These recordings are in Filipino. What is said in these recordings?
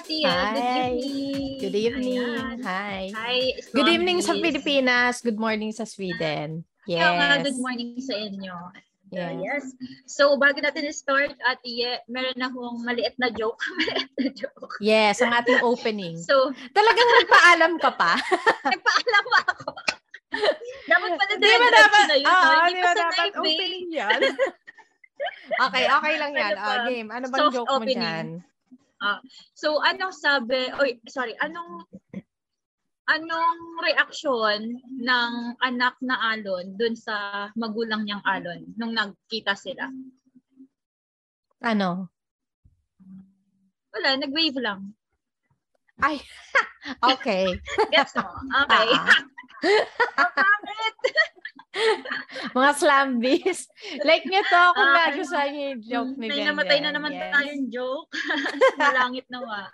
Ate. Hi. Good evening. Good evening. Ayan. Hi. Hi. Good evening sa Pilipinas. Good morning sa Sweden. Yes. Hello, good morning sa inyo. Yeah. Uh, yes. So, bago natin start, Ate, meron na akong maliit na joke. maliit na joke. Yes, ang ating opening. so, talagang nagpaalam ka pa? nagpaalam ako. dapat pa na diretso na yun. Oo, di ba dapat opening yan? okay, okay lang yan. Ano uh, game. Ano bang joke opening. mo dyan? Uh, so, anong sabi, oy, sorry, anong anong reaksyon ng anak na Alon dun sa magulang niyang Alon nung nagkita sila? Ano? Wala, nag-wave lang. Ay, okay. Gets mo? Okay. Uh-huh. Mga slambis. like nyo to, kung uh, nagustuhan niyo yung joke ni May namatay na naman yes. tayong joke. Malangit nawa.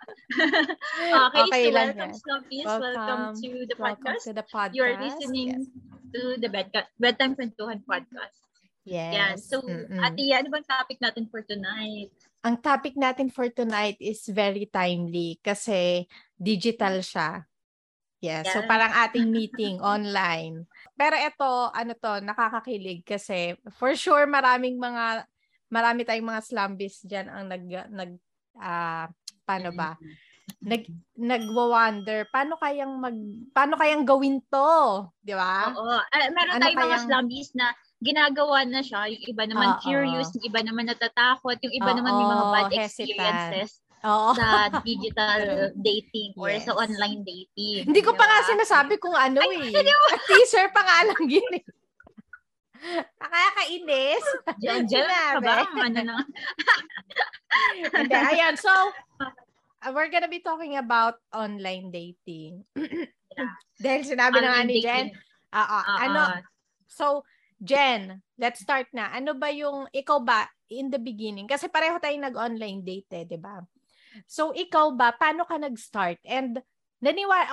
okay, okay so welcome slumpies. Welcome, welcome to the podcast. to the podcast. You are listening yes. to the bed Bedtime Kwentuhan podcast. Yes. Yeah. So, Mm-mm. Ate, ano bang topic natin for tonight? Ang topic natin for tonight is very timely kasi digital siya. Yes. Yeah. So, parang ating meeting online. Pero ito, ano to, nakakakilig kasi for sure maraming mga marami tayong mga slumbies diyan ang nag nag uh, paano ba? Nag nagwo-wonder paano kayang mag paano kayang gawin to, 'di ba? Oo. Uh, meron ano tayong kayang... mga slumbies na ginagawa na siya. Yung iba naman Uh-oh. curious, yung iba naman natatakot, yung iba Uh-oh. naman may mga bad experiences. Oo. sa digital dating or yes. sa online dating. Hindi ko diba? pa nga sinasabi kung ano Ay, eh. Teaser pa nga lang yun eh. Nakakainis. Diyan, diyan ka ba? Ano na? Hindi, ayan. So, uh, we're gonna be talking about online dating. yeah. Dahil sinabi online na nga ni Jen. Uh, uh, uh, ano, so, Jen, let's start na. Ano ba yung, ikaw ba, in the beginning, kasi pareho tayong nag-online date eh, di ba? So, ikaw ba, paano ka nag-start? And, naniwa,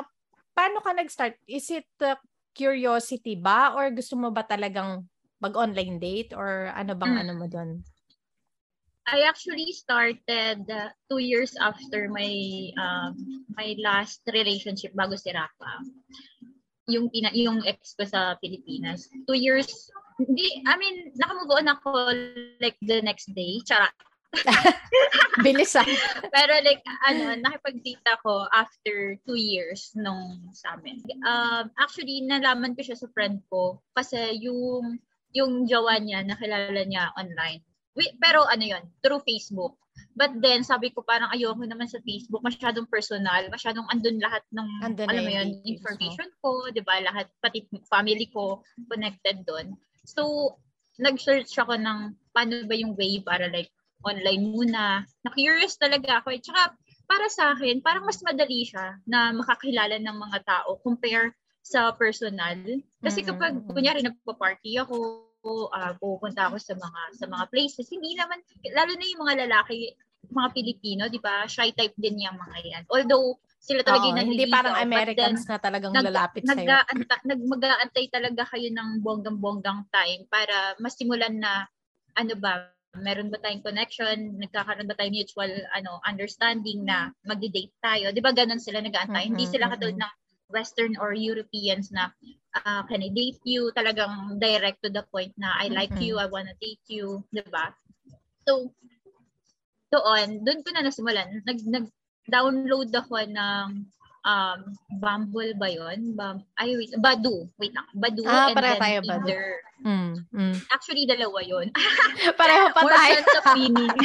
paano ka nag-start? Is it uh, curiosity ba? Or gusto mo ba talagang mag-online date? Or ano bang hmm. ano mo doon? I actually started uh, two years after my um, my last relationship bago si Rafa yung pina, yung ex ko sa Pilipinas. Two years, hindi, I mean, nakamove on ako like the next day. Tsara. Bilis ah. Pero like, ano, nakipag-date ako after two years nung sa amin. Um, actually, nalaman ko siya sa friend ko kasi yung yung jowa niya, nakilala niya online. Wait, pero ano yon through Facebook. But then, sabi ko parang ayoko naman sa Facebook, masyadong personal, masyadong andun lahat ng, andun alam mo yun, information ko, di ba? Lahat, pati family ko, connected doon. So, nag-search ako ng paano ba yung way para like online muna. Na-curious talaga ako. Eh. Tsaka, para sa akin, parang mas madali siya na makakilala ng mga tao compare sa personal. Kasi kapag, kunyari, nagpa-party ako, uh, pupunta ako sa mga sa mga places, hindi naman lalo na yung mga lalaki, mga Pilipino, 'di ba? Shy type din yung mga yan. Although sila talaga yung Hindi parang Americans then, na talagang nag, lalapit nag, sa'yo. nag, mag-aantay talaga kayo ng bonggang-bonggang time para masimulan na ano ba, meron ba tayong connection, nagkakaroon ba tayong mutual ano understanding na magdi-date tayo. 'Di ba ganun sila nag-aantay? Mm-hmm, Hindi sila katulad ng Western or Europeans na uh, can I date you? Talagang direct to the point na I like mm-hmm. you, I wanna date you, 'di ba? So doon, doon ko na nasimulan. Nag nag-download ako ng um Bumble ba 'yon? Bum ay wait, Badu. Wait lang. Badu ah, and then tayo, Tinder. Mm, mm. Actually dalawa 'yon. pareho pa More tayo. sense of meaning.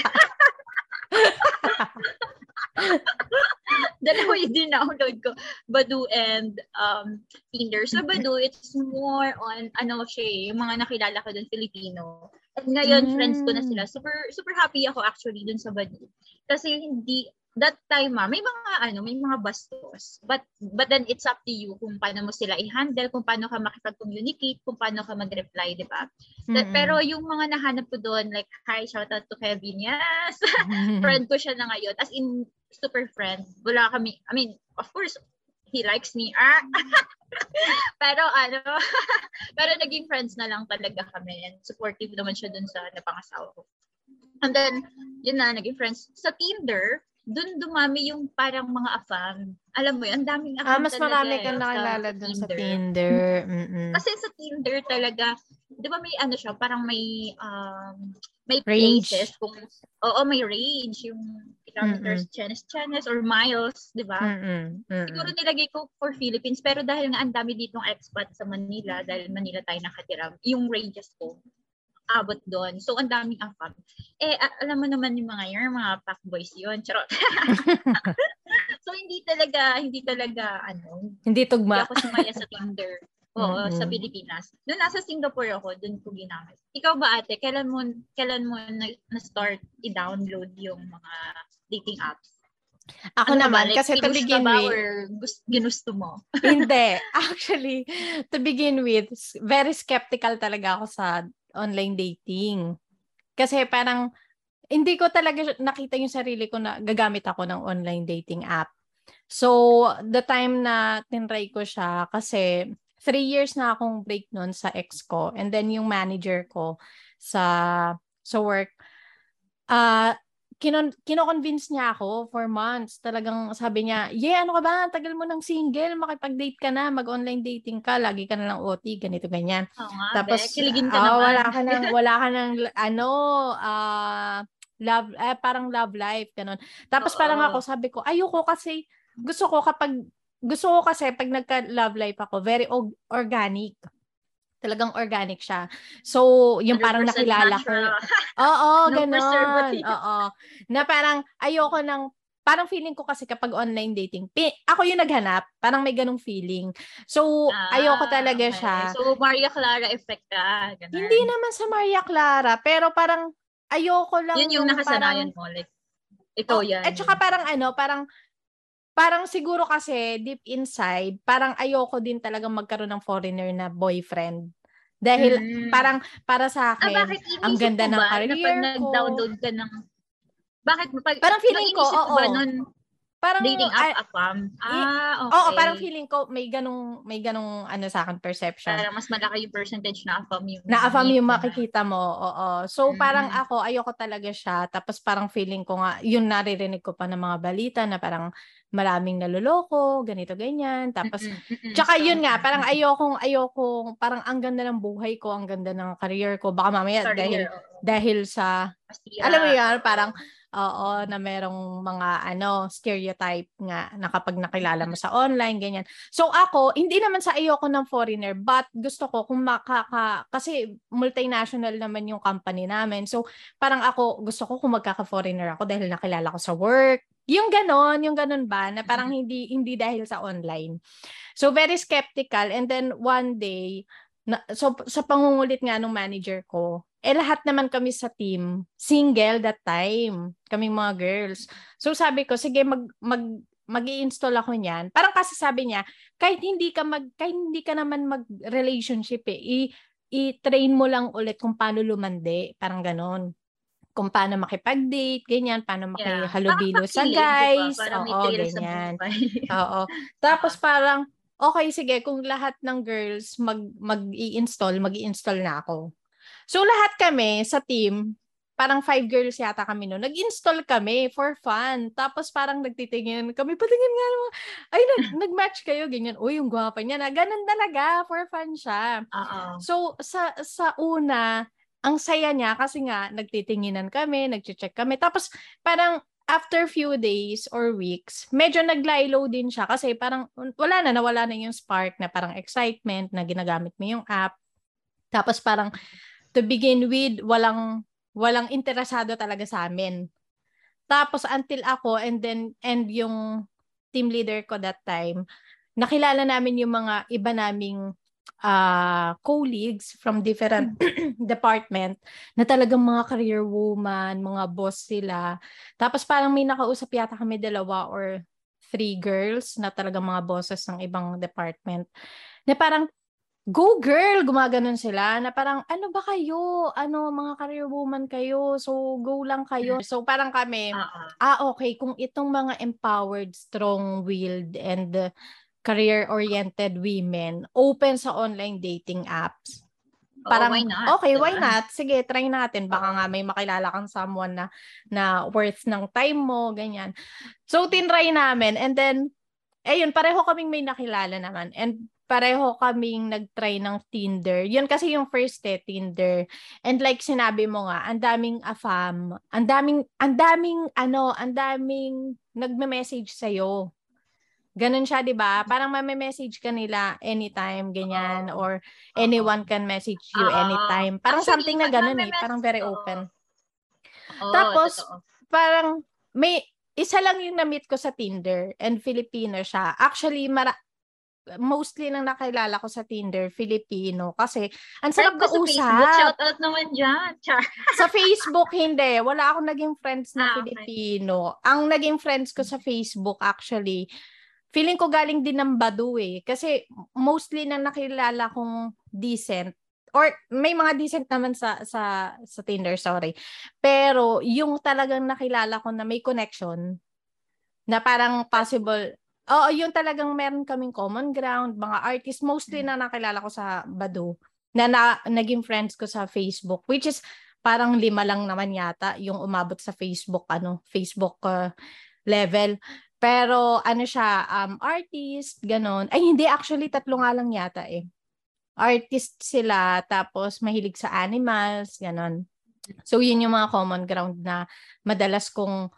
Dalawa yung din-download ko. Badu and um, Tinder. So, Badu, it's more on, ano siya eh, yung mga nakilala ko dun, Filipino. At ngayon, mm. friends ko na sila. Super, super happy ako actually dun sa Badu. Kasi hindi, that time ah, may mga ano, may mga bastos. But but then it's up to you kung paano mo sila i-handle, kung paano ka makipag-communicate, kung paano ka mag-reply, 'di ba? Mm-hmm. Pero yung mga nahanap ko doon like hi, shout out to Kevin. Yes. Mm-hmm. friend ko siya na ngayon. As in super friend. Wala kami, I mean, of course, he likes me. Ah. pero ano, pero naging friends na lang talaga kami and supportive naman siya dun sa napangasawa ko. And then, yun na, naging friends. Sa Tinder, doon dumami yung parang mga afam. Alam mo yun, ang daming afam Ah, mas marami eh, kang nakilala doon sa Tinder. Mm-mm. Kasi sa Tinder talaga, di ba may ano siya, parang may um, may range. places kung oo may range yung kilometers, chenes chenes or miles, di ba? Siguro nilagay ko for Philippines pero dahil nga ang dami ditong expat sa Manila dahil Manila tayo nakatira, yung ranges ko abot doon. So, ang daming afam. Eh, alam mo naman yung mga yun, mga pack boys yun. Charot. so, hindi talaga, hindi talaga, ano. Hindi tugma. Hindi ako sumaya sa Tinder. Oo, mm-hmm. sa Pilipinas. Noong nasa Singapore ako, doon ko ginamit. Ikaw ba ate, kailan mo, kailan mo na, na-start i-download yung mga dating apps? Ako ano naman, like, kasi to begin ba with... Or gusto, ginusto mo? hindi. Actually, to begin with, very skeptical talaga ako sa online dating. Kasi parang, hindi ko talaga nakita yung sarili ko na gagamit ako ng online dating app. So, the time na tinry ko siya, kasi three years na akong break noon sa ex ko. And then yung manager ko sa sa work, uh, kinon kino-convince niya ako for months. Talagang sabi niya, "Yeah, ano ka ba? Tagal mo ng single, makipag-date ka na, mag-online dating ka, lagi ka na lang OT, ganito ganyan." Nga, Tapos be, kiligin ka uh, naman. wala ka nang wala ka nang ano, uh, love eh, parang love life ganun. Tapos Oo. parang ako sabi ko, ayoko kasi gusto ko kapag gusto ko kasi pag nagka-love life ako, very organic. Talagang organic siya. So, yung parang nakilala ko. Oo, no ganun. Oo. Na parang ayoko ng parang feeling ko kasi kapag online dating, ako yung naghanap, parang may ganung feeling. So, ah, ayoko talaga okay. siya. So, Maria Clara effect ka. Ganun. Hindi naman sa Maria Clara, pero parang ayoko lang. Yun yung nakasanayan parang, mo. Like, ito oh, yan. At saka parang ano, parang parang siguro kasi deep inside, parang ayoko din talaga magkaroon ng foreigner na boyfriend. Dahil mm. parang para sa akin, ah, ang ganda ng career na pag nag-download ka ng bakit pag parang feeling ko, oo. Ba nun, Parang dating app apam. Ah, okay. Oo, parang feeling ko may ganung may ganung ano sa akin perception. Parang mas malaki yung percentage na afam yung na afam yung makikita mo. Oo. So mm-hmm. parang ako ayoko talaga siya. Tapos parang feeling ko nga yun naririnig ko pa ng mga balita na parang maraming naloloko, ganito ganyan. Tapos mm-hmm. tsaka yun nga, parang ayokong ayokong parang ang ganda ng buhay ko, ang ganda ng career ko. Baka mamaya career. dahil dahil sa Masira. alam mo yan, parang Oo, na merong mga ano, stereotype nga na kapag nakilala mo sa online, ganyan. So ako, hindi naman sa ayoko ng foreigner, but gusto ko kung makaka, kasi multinational naman yung company namin. So parang ako, gusto ko kung magkaka-foreigner ako dahil nakilala ko sa work. Yung ganon, yung ganon ba, na parang mm-hmm. hindi, hindi dahil sa online. So very skeptical. And then one day, na, so sa pangungulit nga ng manager ko, eh lahat naman kami sa team single that time, kaming mga girls. So sabi ko, sige mag mag mag-i-install ako niyan. Parang kasi sabi niya, kahit hindi ka mag kahit hindi ka naman mag-relationship eh, i i-train mo lang ulit kung paano lumande, parang ganon. Kung paano makipag-date, ganyan, paano makihalubilo yeah. sa guys. Diba? Oo, ganyan. Oo. Tapos parang okay, sige, kung lahat ng girls mag, mag-i-install, mag i-install na ako. So, lahat kami sa team, parang five girls yata kami noon. Nag-install kami for fun. Tapos parang nagtitingin kami, patingin nga naman. Ay, nag, nag-match kayo, ganyan. Uy, yung gwapa niya na. Ganun talaga, for fun siya. Uh-oh. So, sa, sa una, ang saya niya kasi nga, nagtitinginan kami, nag-check kami. Tapos, parang after few days or weeks, medyo naglaylo din siya kasi parang wala na, nawala na yung spark na parang excitement na ginagamit mo yung app. Tapos parang to begin with, walang walang interesado talaga sa amin. Tapos until ako and then and yung team leader ko that time, nakilala namin yung mga iba naming uh, colleagues from different department na talagang mga career woman, mga boss sila. Tapos parang may nakausap yata kami dalawa or three girls na talagang mga bosses ng ibang department. Na parang, go girl! Gumaganon sila. Na parang, ano ba kayo? Ano, mga career woman kayo. So, go lang kayo. So, parang kami, uh-uh. ah, okay. Kung itong mga empowered, strong-willed, and uh, career-oriented women open sa online dating apps. parang, oh, why not? okay, diba? why not? Sige, try natin. Baka nga may makilala kang someone na, na worth ng time mo, ganyan. So, tinry namin. And then, ayun, pareho kaming may nakilala naman. And pareho kaming nag-try ng Tinder. Yun kasi yung first eh, Tinder. And like sinabi mo nga, ang daming afam, ang daming, ang daming, ano, ang daming nagme-message sa'yo. Ganun siya, di ba? Parang may-message ka nila anytime, ganyan. Uh, or anyone can message you uh, anytime. Parang actually, something na ganun eh. Parang very open. Oh, Tapos, totoo. parang may, isa lang yung na-meet ko sa Tinder and Filipino siya. Actually, mara mostly nang nakilala ko sa Tinder, Filipino. Kasi, ang sarap kausap. Sa Facebook, shout out naman dyan. Char. sa Facebook, hindi. Wala akong naging friends na ah, Filipino. Okay. Ang naging friends ko sa Facebook, actually, feeling ko galing din ng Badu eh. Kasi, mostly nang nakilala kong decent, or may mga decent naman sa sa sa Tinder, sorry. Pero yung talagang nakilala ko na may connection na parang possible Oo, yun talagang meron kaming common ground, mga artists, mostly na nakilala ko sa Badu, na, na naging friends ko sa Facebook, which is parang lima lang naman yata yung umabot sa Facebook, ano, Facebook uh, level. Pero ano siya, um, artist, ganon. Ay, hindi, actually, tatlo nga lang yata eh. Artist sila, tapos mahilig sa animals, ganon. So, yun yung mga common ground na madalas kong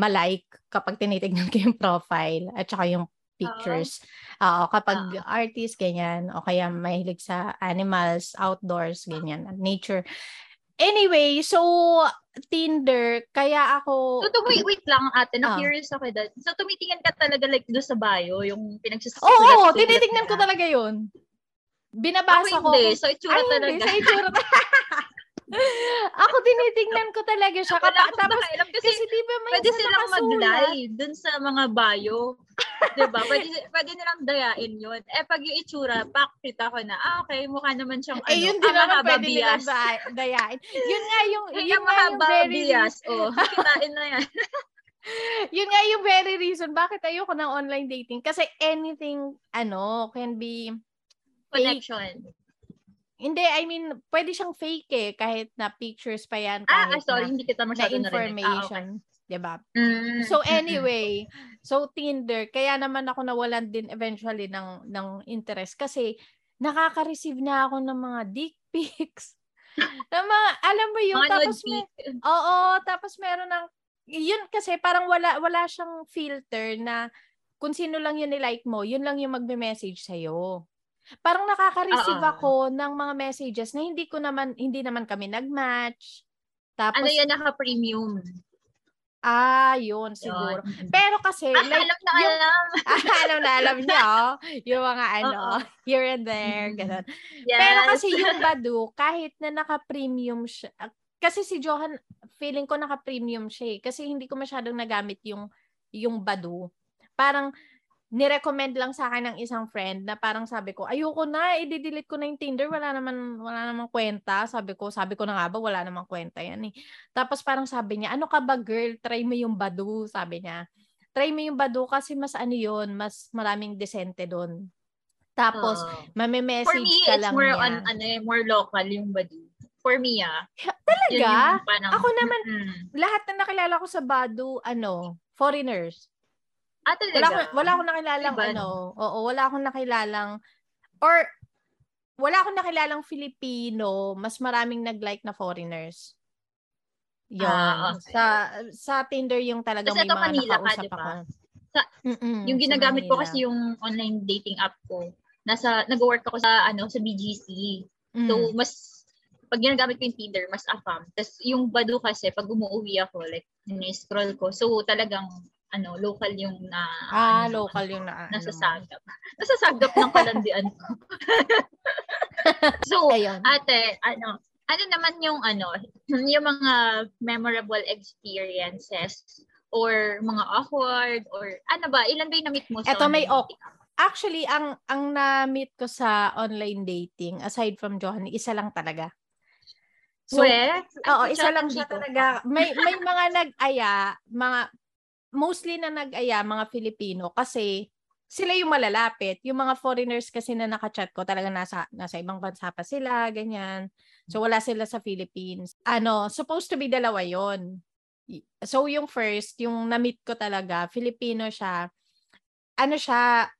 malike kapag tinitignan ko yung profile at saka yung pictures. Oo, uh, kapag uh, artist, ganyan. O kaya mahilig sa animals, outdoors, ganyan, nature. Anyway, so Tinder, kaya ako... So, to, wait, lang ate, na-curious uh, ako dahil. So, tumitingin ka talaga like do sa bio, yung pinagsusulat. Oo, oh, oh, tinitingnan ko talaga yun. Binabasa ako. Hindi, so itsura Ay, talaga. Hindi, sa itsura ako tinitingnan ko talaga siya. Wala akong tapos, kasi, kasi di ba may pwede silang mag-live dun sa mga bio. diba? Pwede, pwede nilang dayain yun. Eh, pag yung itsura, pakita ko na, ah, okay, mukha naman siyang eh, ano, yun din naman pwede nilang dayain. Yun nga yung, yun, yun nga yung very... bias. Oh, kitain na yan. yun nga yung very reason bakit ayoko ng online dating. Kasi anything, ano, can be connection. Hindi, I mean, pwede siyang fake eh, kahit na pictures pa yan. Ah, kahit ah, sorry, na, hindi kita masyado na information. Ah, okay. Diba? Mm. So anyway, so Tinder, kaya naman ako nawalan din eventually ng, ng interest kasi nakaka-receive na ako ng mga dick pics. ng mga, alam mo yun, mga tapos may, oo, tapos meron ng, yun kasi parang wala, wala siyang filter na kung sino lang yun ni-like mo, yun lang yung magme-message sa'yo parang nakaka-receive Uh-oh. ako ng mga messages na hindi ko naman, hindi naman kami nag-match. Tapos, ano yan, naka-premium? Ah, yun, siguro. Yun. Pero kasi, ah, like, alam na yung, alam. ah, alam na alam niyo, oh. yung mga ano, Uh-oh. here and there, ganun. Yes. Pero kasi yung Badu, kahit na naka-premium siya, kasi si Johan, feeling ko naka-premium siya eh, kasi hindi ko masyadong nagamit yung yung Badu. Parang nirecommend lang sa akin ng isang friend na parang sabi ko, ayoko na, i-delete ko na yung Tinder, wala naman, wala naman kwenta. Sabi ko, sabi ko na nga ba, wala naman kwenta yan eh. Tapos parang sabi niya, ano ka ba girl, try mo yung Badu, sabi niya. Try mo yung Badu kasi mas ano yun, mas maraming desente doon. Tapos, uh, mame-message me, ka lang more niya. On, ano, eh, more local yung Badu. For me, ah. Talaga? Parang, Ako naman, mm. lahat na nakilala ko sa Badu, ano, foreigners. Ah, talaga? Wala, akong, wala akong nakilalang diba? ano. Oo, wala akong nakilalang or wala akong nakilalang Filipino, mas maraming nag-like na foreigners. Yun. Ah, okay. Sa sa Tinder yung talagang may mga Manila nakausap ka, diba? ako. Sa, yung ginagamit ko kasi yung online dating app ko. Nasa nag-work ako sa ano sa BGC. Mm. So mas pag ginagamit ko yung Tinder, mas afam. Tapos yung Badu kasi, pag umuwi ako, like, ni-scroll ko. So talagang ano, local yung na Ah, ano, local yung na nasa sagap. Nasa sagap ng kalandian ko. so, Ayun. ate, ano, ano naman yung ano, yung mga memorable experiences or mga awkward or ano ba, ilan ba yung na-meet mo sa Ito may awkward. Actually, ang ang na-meet ko sa online dating aside from Johan, isa lang talaga. So, We? oo, isa lang siya talaga. May may mga nag-aya, mga mostly na nag-aya mga Filipino kasi sila yung malalapit. Yung mga foreigners kasi na nakachat ko, talaga nasa, nasa ibang bansa pa sila, ganyan. So, wala sila sa Philippines. Ano, supposed to be dalawa yon So, yung first, yung na-meet ko talaga, Filipino siya. Ano siya,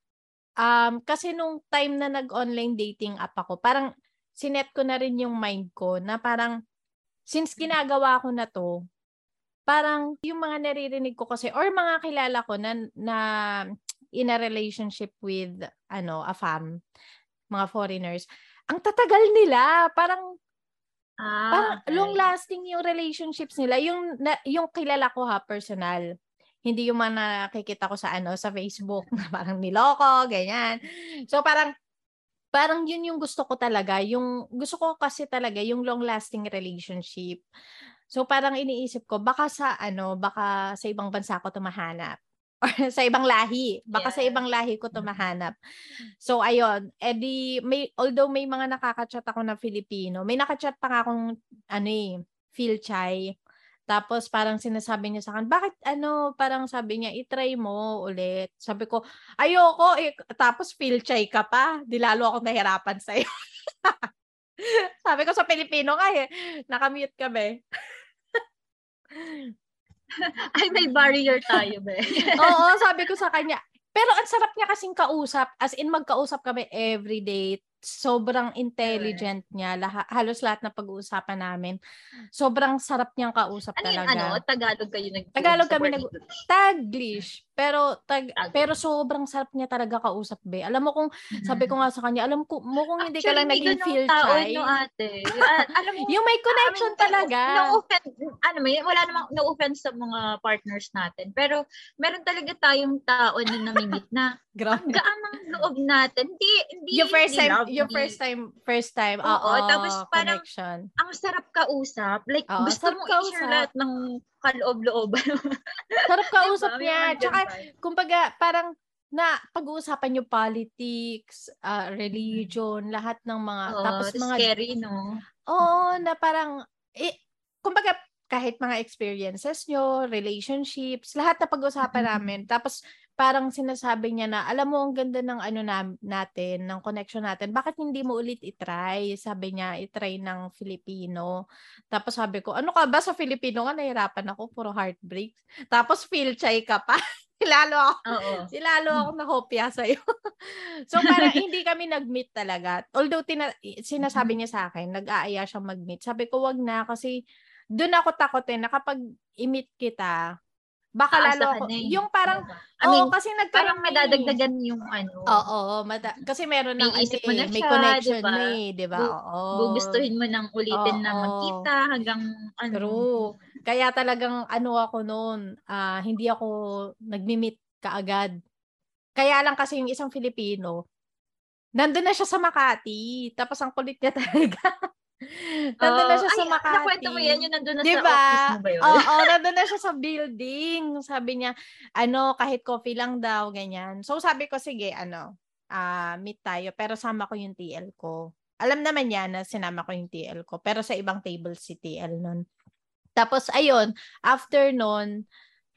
um, kasi nung time na nag-online dating app ako, parang sinet ko na rin yung mind ko na parang, since ginagawa ko na to, parang yung mga naririnig ko kasi, or mga kilala ko na, na in a relationship with ano, a fam, mga foreigners, ang tatagal nila, parang ah, parang okay. long lasting yung relationships nila. Yung na, yung kilala ko ha, personal. Hindi yung mga nakikita ko sa ano sa Facebook na parang niloko, ganyan. So parang parang yun yung gusto ko talaga. Yung gusto ko kasi talaga yung long lasting relationship. So parang iniisip ko baka sa ano, baka sa ibang bansa ko tumahanap or sa ibang lahi. Baka yeah. sa ibang lahi ko to mahanap. So, ayun. Edi, eh, may, although may mga nakaka-chat ako na Filipino, may nakachat pa nga akong, ano eh, Phil Chai. Tapos parang sinasabi niya sa akin, bakit ano, parang sabi niya, itry mo ulit. Sabi ko, ayoko. Eh. Tapos Phil Chai ka pa. Di lalo ako nahirapan sa'yo. sabi ko sa Pilipino ka eh. Nakamute kami. Ay, may barrier tayo, be. Oo, sabi ko sa kanya. Pero ang sarap niya kasing kausap. As in, magkausap kami every day sobrang intelligent niya. Lahat, halos lahat na pag-uusapan namin. Sobrang sarap niyang kausap ano talaga. Ano ano? Tagalog kayo nag Tagalog kami nag Taglish. Pero tag pero sobrang sarap niya talaga kausap, be. Alam mo kung sabi ko nga sa kanya, alam ko mo kung hindi Actually, ka lang naging feel shy. No, ate. Uh, alam mo, yung may connection mean, talaga. No offense, ano mo, wala namang no offense sa mga partners natin. Pero meron talaga tayong tao na namimit na Grabe. Ang gaan ng loob natin. Hindi, hindi, yung first time, love, yung first time, first time, oo, oo tapos parang, connection. ang sarap kausap. Like, oo, gusto mo i-share lahat ng kaloob-loob. sarap kausap diba? niya. Tsaka, kumbaga, parang, na pag-uusapan yung politics, uh, religion, lahat ng mga, oh, tapos mga, scary, no? Oo, na parang, eh, kumbaga, kahit mga experiences nyo, relationships, lahat na pag-usapan mm-hmm. namin. Tapos, parang sinasabi niya na, alam mo, ang ganda ng ano na, natin, ng connection natin. Bakit hindi mo ulit itry? Sabi niya, itry ng Filipino. Tapos sabi ko, ano ka ba sa Filipino nga? Nahirapan ako, puro heartbreak. Tapos feel chay ka pa. Lalo ako, Oo. lalo ako nakopya sa'yo. so, parang hindi kami nag-meet talaga. Although, tina- sinasabi niya sa akin, nag-aaya siyang mag-meet. Sabi ko, wag na kasi doon ako takotin na kapag i-meet kita, Baka lalo ako, eh. yung parang, I mean, oo, kasi nagkaroon parang madadagdagan yung ano. Oo, mada, kasi meron ng, ano, mo na eh, siya, may connection diba? na eh, di ba? Oo. Gugustuhin mo nang ulitin oo, na magkita hanggang ano. True. Kaya talagang ano ako noon, uh, hindi ako nagmi-meet kaagad. Kaya lang kasi yung isang Filipino, nandun na siya sa Makati, tapos ang kulit niya talaga. Nandun na siya sa Makati. Nakwento mo yan, yung nandun na diba? sa office mo ba yun? Oo, oh, nandun na siya sa building. Sabi niya, ano, kahit coffee lang daw, ganyan. So, sabi ko, sige, ano, uh, meet tayo, pero sama ko yung TL ko. Alam naman niya na sinama ko yung TL ko, pero sa ibang table si TL nun. Tapos, ayun, after nun,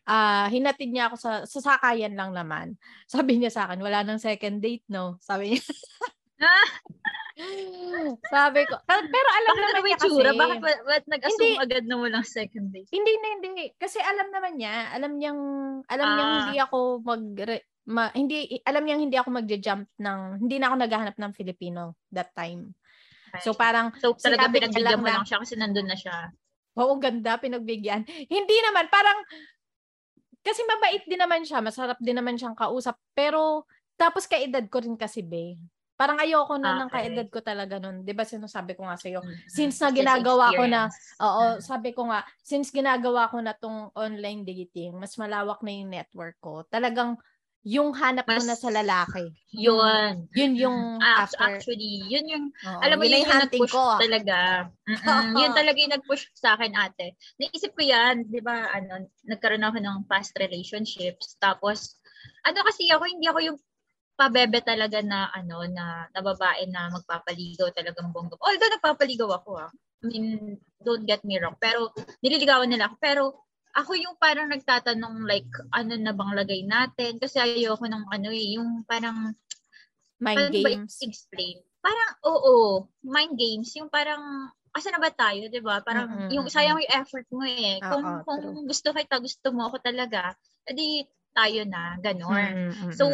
uh, hinatid niya ako sa, sa sakayan lang naman. Sabi niya sa akin, wala nang second date, no? Sabi niya. Sabi ko. Pero alam Bakit naman niya kasi. Bakit ba't nag-assume hindi, agad na walang second date? Hindi na, hindi. Kasi alam naman niya. Alam niyang, alam ah. niyang hindi ako mag, ma, hindi, alam niyang hindi ako magja-jump ng, hindi na ako naghahanap ng Filipino that time. Okay. So parang, so talaga pinagbigyan mo lang siya kasi nandun na siya. Oo, ganda, pinagbigyan. Hindi naman, parang, kasi mabait din naman siya, masarap din naman siyang kausap, pero, tapos kaedad ko rin kasi, be. Parang ayoko na okay. ng kaedad ko talaga nun. 'Di ba sinasabi ko nga sa iyo, mm-hmm. since na ginagawa ko na, oo, mm. sabi ko nga, since ginagawa ko na tong online dating, mas malawak na yung network ko. Talagang yung hanap mas, ko na sa lalaki. Yun. Yun yung ah, after. Actually, yun yung, oo, alam mo, yun, yun yung nag-push ko. talaga. yun talaga yung nag-push sa akin, ate. Naisip ko yan, di ba, ano, nagkaroon ako ng past relationships. Tapos, ano kasi ako, hindi ako yung pabebe talaga na ano na, na babae na magpapaligaw talagang bongga. Although nagpapaligaw ako ah. I mean, don't get me wrong. Pero nililigawan nila ako. Pero ako yung parang nagtatanong like, ano na bang lagay natin? Kasi ayoko ng ano eh, yung parang, mind games. explain? Parang, oo, mind games. Yung parang, asa na ba tayo, di ba? Parang, mm-hmm. yung sayang yung effort mo eh. Kung, oh, oh, kung true. gusto kita, gusto mo ako talaga, edi tayo na, ganon. Mm-hmm. So,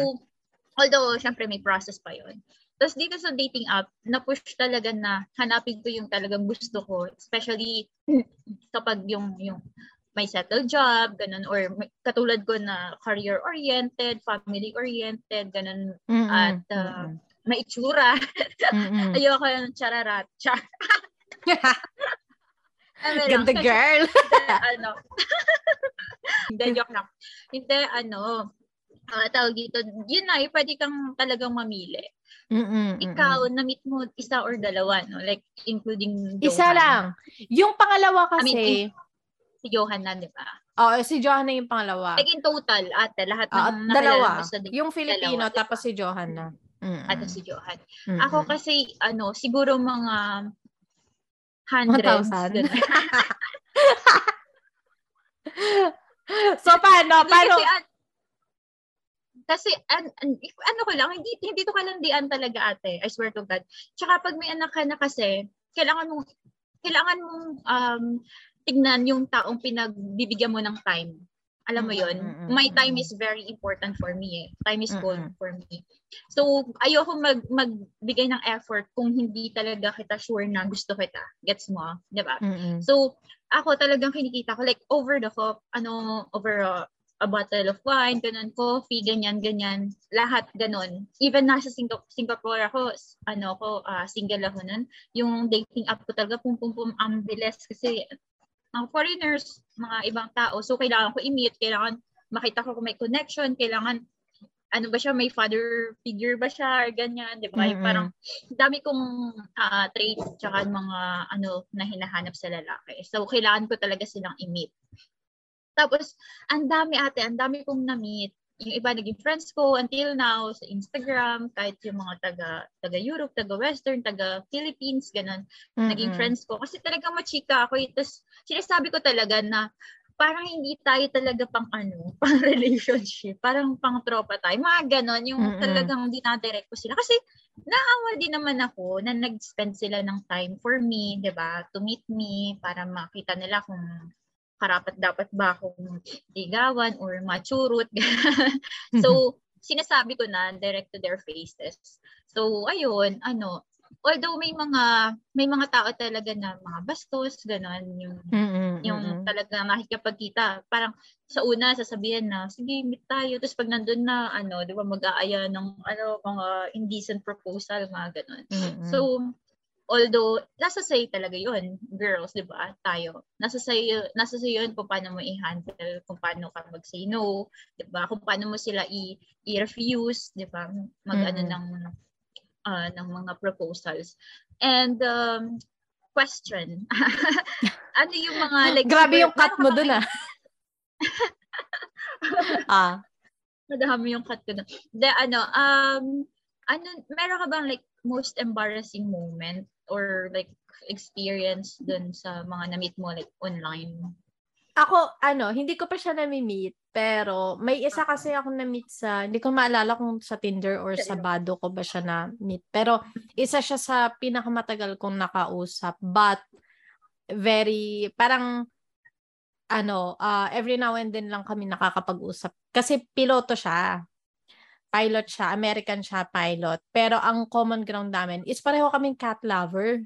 although, syempre may process pa yon tapos dito sa dating app, na-push talaga na hanapin ko yung talagang gusto ko. Especially kapag yung, yung may settled job, ganun, or katulad ko na career-oriented, family-oriented, ganun, mm-hmm. at uh, may itsura. Mm-hmm. Ayoko yung chararat. Char- Ganda lang. girl. Hindi, ano. Hindi, joke lang. Hindi, ano, uh, tawag dito, yun na, eh, pwede kang talagang mamili. Mm-mm, Ikaw, mm-mm. na-meet mo isa or dalawa, no? Like, including Johan. Isa lang. Yung pangalawa kasi, I mean, si Johan na, di ba? Oo, oh, si Johan na yung pangalawa. Like in total, ate, lahat ng uh, dalawa. Sa yung Filipino, dalawa, tapos si Johan na. Mm-mm. At si Johan. Mm-mm. Ako kasi, ano, siguro mga hundreds. 1,000? so, paano? Paano? Kasi, kasi an, an, ano ko lang, hindi, hindi to kalandian talaga ate. I swear to God. Tsaka pag may anak ka na kasi, kailangan mong, kailangan mong um, tignan yung taong pinagbibigyan mo ng time. Alam mo yon My time is very important for me eh. Time is gold for me. So, ayoko mag, magbigay ng effort kung hindi talaga kita sure na gusto kita. Gets mo? Di ba? So, ako talagang kinikita ko, like, over the cup, ano, over a, a bottle of wine, ganun, coffee, ganyan, ganyan. Lahat ganun. Even nasa Singapore, Singapore ako, ano ko, uh, single ako nun. Yung dating app ko talaga, pum pum pum, ang bilis kasi mga foreigners, mga ibang tao. So, kailangan ko i-meet, kailangan makita ko kung may connection, kailangan ano ba siya, may father figure ba siya, or ganyan, di ba? Mm-hmm. Parang dami kong uh, traits tsaka mga ano na hinahanap sa lalaki. So, kailangan ko talaga silang i-meet. Tapos, ang dami ate, ang dami kong na-meet yung iba naging friends ko until now sa Instagram, kahit yung mga taga taga Europe, taga Western, taga Philippines, ganun. Mm-hmm. Naging friends ko kasi talagang machika ako. Eh. Tapos sinasabi ko talaga na parang hindi tayo talaga pang ano, pang relationship, parang pang tropa tayo. Mga ganon, yung mm-hmm. talagang dinadirect ko sila. Kasi naawa din naman ako na nag-spend sila ng time for me, 'di ba? To meet me para makita nila kung karapat dapat ba akong ligawan or machurot. so, sinasabi ko na direct to their faces. So, ayun, ano, although may mga may mga tao talaga na mga bastos ganun yung mm-hmm, yung mm-hmm. talaga nakikipagkita parang sa una sasabihin na sige meet tayo tapos pag nandun na ano di ba mag-aaya ng ano mga indecent proposal mga ganun mm-hmm. so although nasa say talaga yon girls di ba? Tayo. Nasa say nasa say yon kung paano mo i-handle kung paano ka mag-say no di ba? Kung paano mo sila i- i-refuse di ba? Mag mm-hmm. ng uh, ng mga proposals. And um, question. Ano yung mga like grabe yung cut mo dun ah. Ah. Madami yung cut ko dun. De ano um ano meron ka bang like most embarrassing moment or like experience dun sa mga na-meet mo like online? Ako, ano, hindi ko pa siya na-meet, pero may isa kasi ako na-meet sa, hindi ko maalala kung sa Tinder or sa Bado ko ba siya na-meet. Pero isa siya sa pinakamatagal kong nakausap. But, very, parang, ano, uh, every now and then lang kami nakakapag-usap. Kasi piloto siya pilot siya, American siya pilot. Pero ang common ground namin is pareho kaming cat lover.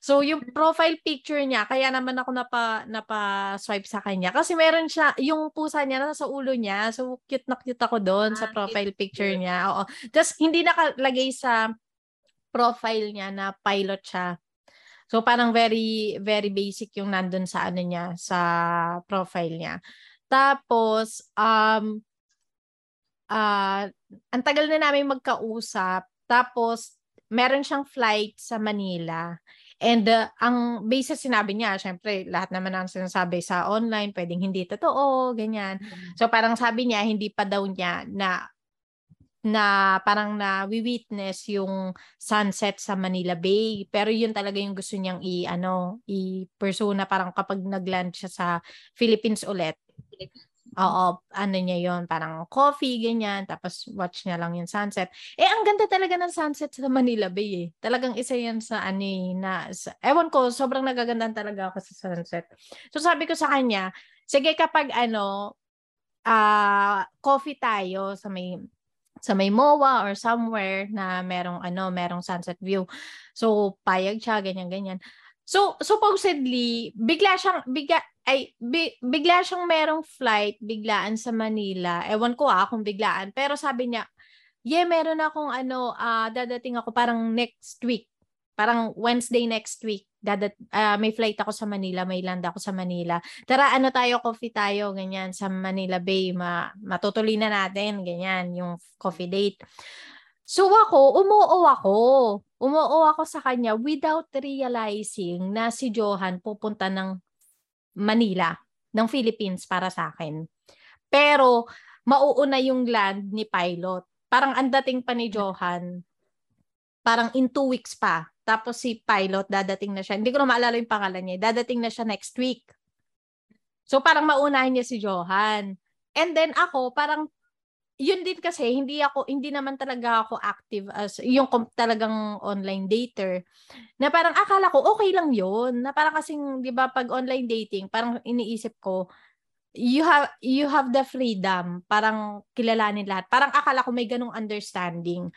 So, yung profile picture niya, kaya naman ako napa, napa-swipe sa kanya. Kasi meron siya, yung pusa niya nasa ulo niya. So, cute na cute ako doon ah, sa profile picture niya. Oo. Just, hindi nakalagay sa profile niya na pilot siya. So, parang very, very basic yung nandun sa ano niya, sa profile niya. Tapos, um, uh, ang tagal na namin magkausap. Tapos, meron siyang flight sa Manila. And uh, ang base sinabi niya, syempre, lahat naman ang sinasabi sa online, pwedeng hindi totoo, ganyan. Mm-hmm. So parang sabi niya, hindi pa daw niya na na parang na witness yung sunset sa Manila Bay. Pero yun talaga yung gusto niyang i ano, i-pursue na parang kapag nag-land siya sa Philippines ulit. Oo, ano niya yon parang coffee, ganyan, tapos watch niya lang yung sunset. Eh, ang ganda talaga ng sunset sa Manila Bay eh. Talagang isa yan sa ano eh, na, sa, ewan ko, sobrang nagagandaan talaga ako sa sunset. So sabi ko sa kanya, sige kapag ano, uh, coffee tayo sa may sa may MOA or somewhere na merong ano, merong sunset view. So payag siya ganyan ganyan. So supposedly bigla siyang bigla ay bi, bigla siyang merong flight biglaan sa Manila. Ewan ko ah kung biglaan pero sabi niya, "Yeah, meron akong ano uh, dadating ako parang next week. Parang Wednesday next week." dadat uh, may flight ako sa Manila, may land ako sa Manila. Tara, ano tayo, coffee tayo, ganyan, sa Manila Bay, ma matutuloy na natin, ganyan, yung coffee date. So ako, umuo ako. Umuo ako sa kanya without realizing na si Johan pupunta ng Manila, ng Philippines para sa akin. Pero, mauuna yung land ni pilot. Parang ang dating pa ni Johan, parang in two weeks pa tapos si pilot, dadating na siya. Hindi ko na maalala yung pangalan niya. Dadating na siya next week. So parang maunahin niya si Johan. And then ako, parang yun din kasi hindi ako hindi naman talaga ako active as yung talagang online dater. Na parang akala ko okay lang yun. Na parang kasing 'di ba pag online dating parang iniisip ko you have you have the freedom. Parang kilalanin lahat. Parang akala ko may ganong understanding.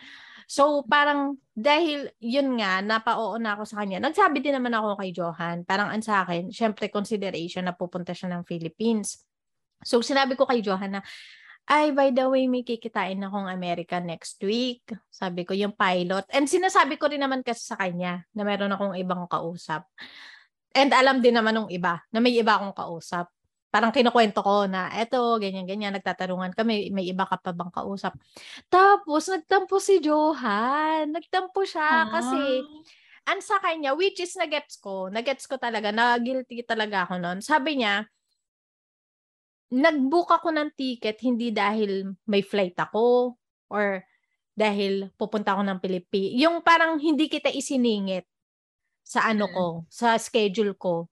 So, parang dahil yun nga, napaoo na ako sa kanya. Nagsabi din naman ako kay Johan, parang an sa akin, syempre consideration na pupunta siya ng Philippines. So, sinabi ko kay Johan na, ay, by the way, may kikitain akong America next week. Sabi ko, yung pilot. And sinasabi ko rin naman kasi sa kanya na meron akong ibang kausap. And alam din naman ng iba na may iba akong kausap parang kinukwento ko na eto, ganyan-ganyan, nagtatarungan kami, may iba ka pa bang kausap. Tapos, nagtampo si Johan. Nagtampo siya ah. kasi an sa kanya, which is nagets ko, nagets ko talaga, na guilty talaga ako noon. Sabi niya, nagbook ako ng ticket hindi dahil may flight ako or dahil pupunta ako ng Pilipinas. Yung parang hindi kita isiningit sa ano mm. ko, sa schedule ko.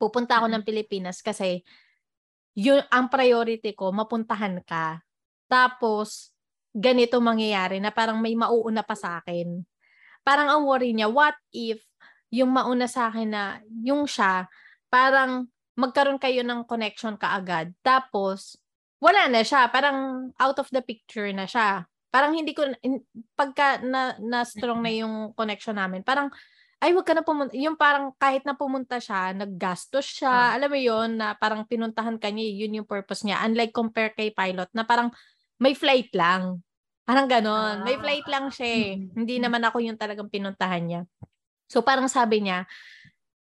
Pupunta ako mm. ng Pilipinas kasi yun ang priority ko, mapuntahan ka. Tapos, ganito mangyayari na parang may mauuna pa sa akin. Parang ang worry niya, what if yung mauna sa akin na yung siya, parang magkaroon kayo ng connection kaagad. Tapos, wala na siya. Parang out of the picture na siya. Parang hindi ko, pagka na, na strong na yung connection namin, parang ay wag ka na pumunta. Yung parang kahit na pumunta siya, naggastos siya. Oh. Alam mo yon na parang pinuntahan ka niya, yun yung purpose niya. Unlike compare kay pilot na parang may flight lang. Parang ganon. Ah. May flight lang siya eh. Hindi naman ako yung talagang pinuntahan niya. So parang sabi niya,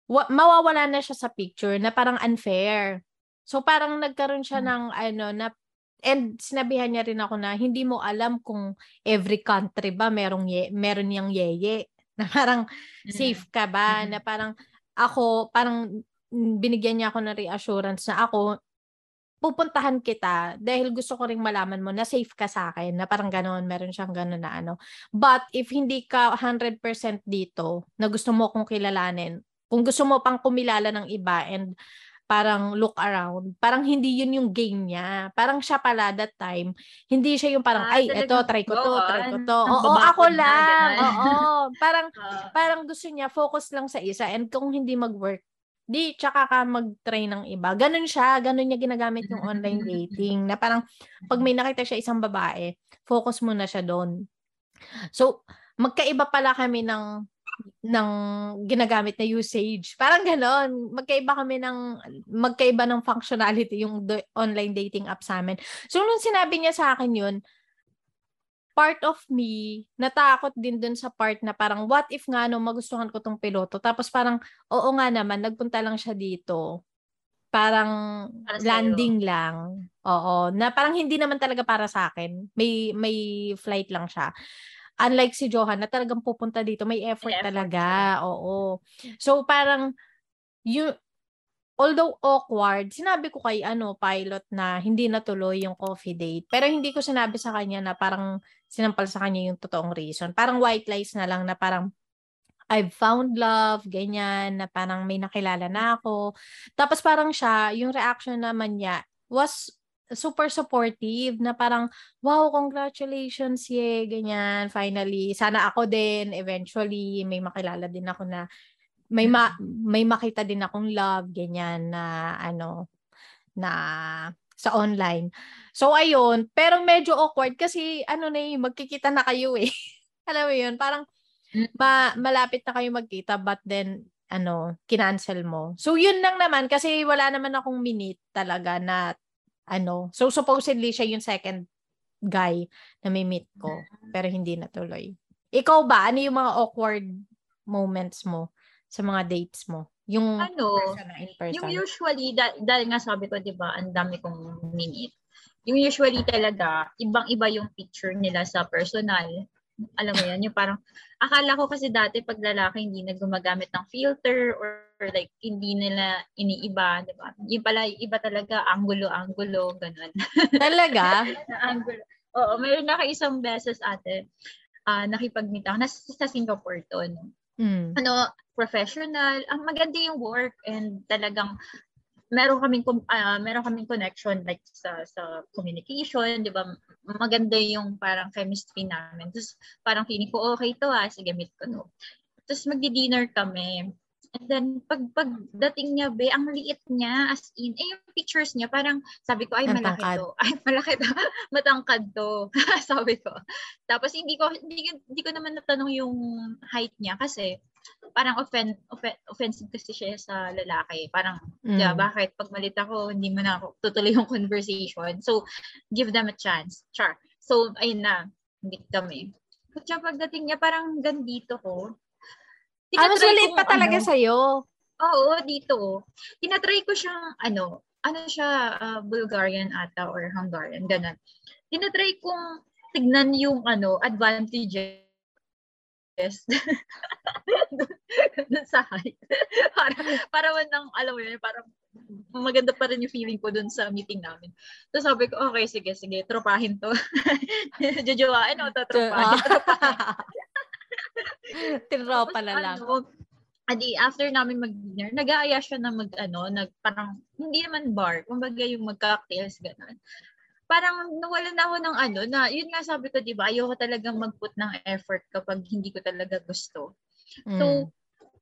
wa- mawawala na siya sa picture na parang unfair. So parang nagkaroon siya hmm. ng ano na and sinabihan niya rin ako na hindi mo alam kung every country ba merong ye, meron yang yeye na parang safe ka ba? Na parang ako, parang binigyan niya ako ng reassurance na ako, pupuntahan kita dahil gusto ko ring malaman mo na safe ka sa akin, na parang ganoon, meron siyang ganoon na ano. But if hindi ka 100% dito, na gusto mo kong kilalanin, kung gusto mo pang kumilala ng iba and parang look around. Parang hindi yun yung game niya. Parang siya pala that time, hindi siya yung parang, ah, ay, eto, try ko to, try ko to. Oo, ako lang. Oo. Parang, uh, parang gusto niya, focus lang sa isa. And kung hindi mag-work, di, tsaka ka mag-try ng iba. Ganun siya, ganun niya ginagamit yung online dating. Na parang, pag may nakita siya isang babae, focus muna siya doon. So, magkaiba pala kami ng ng ginagamit na usage. Parang ganon. Magkaiba kami ng, magkaiba ng functionality yung do, online dating app sa amin. So, nung sinabi niya sa akin yun, part of me, natakot din dun sa part na parang, what if nga no, magustuhan ko tong piloto. Tapos parang, oo nga naman, nagpunta lang siya dito. Parang para landing lang. Oo. Na parang hindi naman talaga para sa akin. May, may flight lang siya. Unlike si Johan na talagang pupunta dito, may effort, may effort talaga. Siya. Oo. So parang you although awkward, sinabi ko kay ano, pilot na hindi natuloy yung coffee date. Pero hindi ko sinabi sa kanya na parang sinampal sa kanya yung totoong reason. Parang white lies na lang na parang I've found love, ganyan, na parang may nakilala na ako. Tapos parang siya, yung reaction naman niya was super supportive na parang, wow, congratulations, ye, ganyan, finally. Sana ako din, eventually, may makilala din ako na may ma- may makita din akong love ganyan na ano na sa online. So ayun, pero medyo awkward kasi ano na eh, magkikita na kayo eh. Alam mo 'yun, parang ma- malapit na kayo magkita but then ano, kinancel mo. So yun lang naman kasi wala naman akong minute talaga na ano. So supposedly siya yung second guy na may meet ko pero hindi natuloy. Ikaw ba ano yung mga awkward moments mo? sa mga dates mo? Yung ano, in person. Yung usually, da- dahil nga sabi ko, di ba, ang dami kong minute. Yung usually talaga, ibang-iba yung picture nila sa personal. Alam mo yan, yung parang, akala ko kasi dati pag lalaki hindi na gumagamit ng filter or, or like hindi nila iniiba, di ba? Yung pala, iba talaga, angulo-angulo, ganun. Talaga? angulo. Oo, mayroon na isang beses ate, uh, nakipag-meet ako, nasa sa Singapore to, no? Mm. Ano, professional. Ang maganda yung work and talagang meron kaming uh, meron kaming connection like sa sa communication, 'di ba? Maganda yung parang chemistry namin. Tapos parang feeling ko okay to ah, sige meet ko no. Tapos magdi-dinner kami. And then, pag pagdating niya, be, ang liit niya, as in, eh, yung pictures niya, parang sabi ko, ay, malaki to. Ay, malaki to. Matangkad to. sabi ko. Tapos, hindi ko, hindi, hindi ko naman natanong yung height niya kasi, parang offen, offen, offensive kasi siya sa lalaki. Parang, mm. diba, bakit pag malit ako, hindi mo na ako tutuloy yung conversation. So, give them a chance. Char. So, ayun na, hindi kami. Kaya pagdating niya, parang gandito ko, Ah, mas maliit pa talaga ano, sa'yo. Oo, dito. Tinatry ko siyang, ano, ano siya, uh, Bulgarian ata or Hungarian, ganun. Tinatry kong tignan yung, ano, advantages dun sa height. para, para man nang, alam mo yun, parang maganda pa rin yung feeling ko dun sa meeting namin. So sabi ko, okay, sige, sige, tropahin to. Jojowain o, to, tropahin. Tinropa na lang. Ano, adi after namin mag-dinner, nag-aaya siya na mag ano, nag parang hindi naman bar, kumbaga yung mag-cocktails ganun. Parang nawala na ako ng ano na yun nga sabi ko, 'di ba? Ayoko talagang mag-put ng effort kapag hindi ko talaga gusto. Mm. So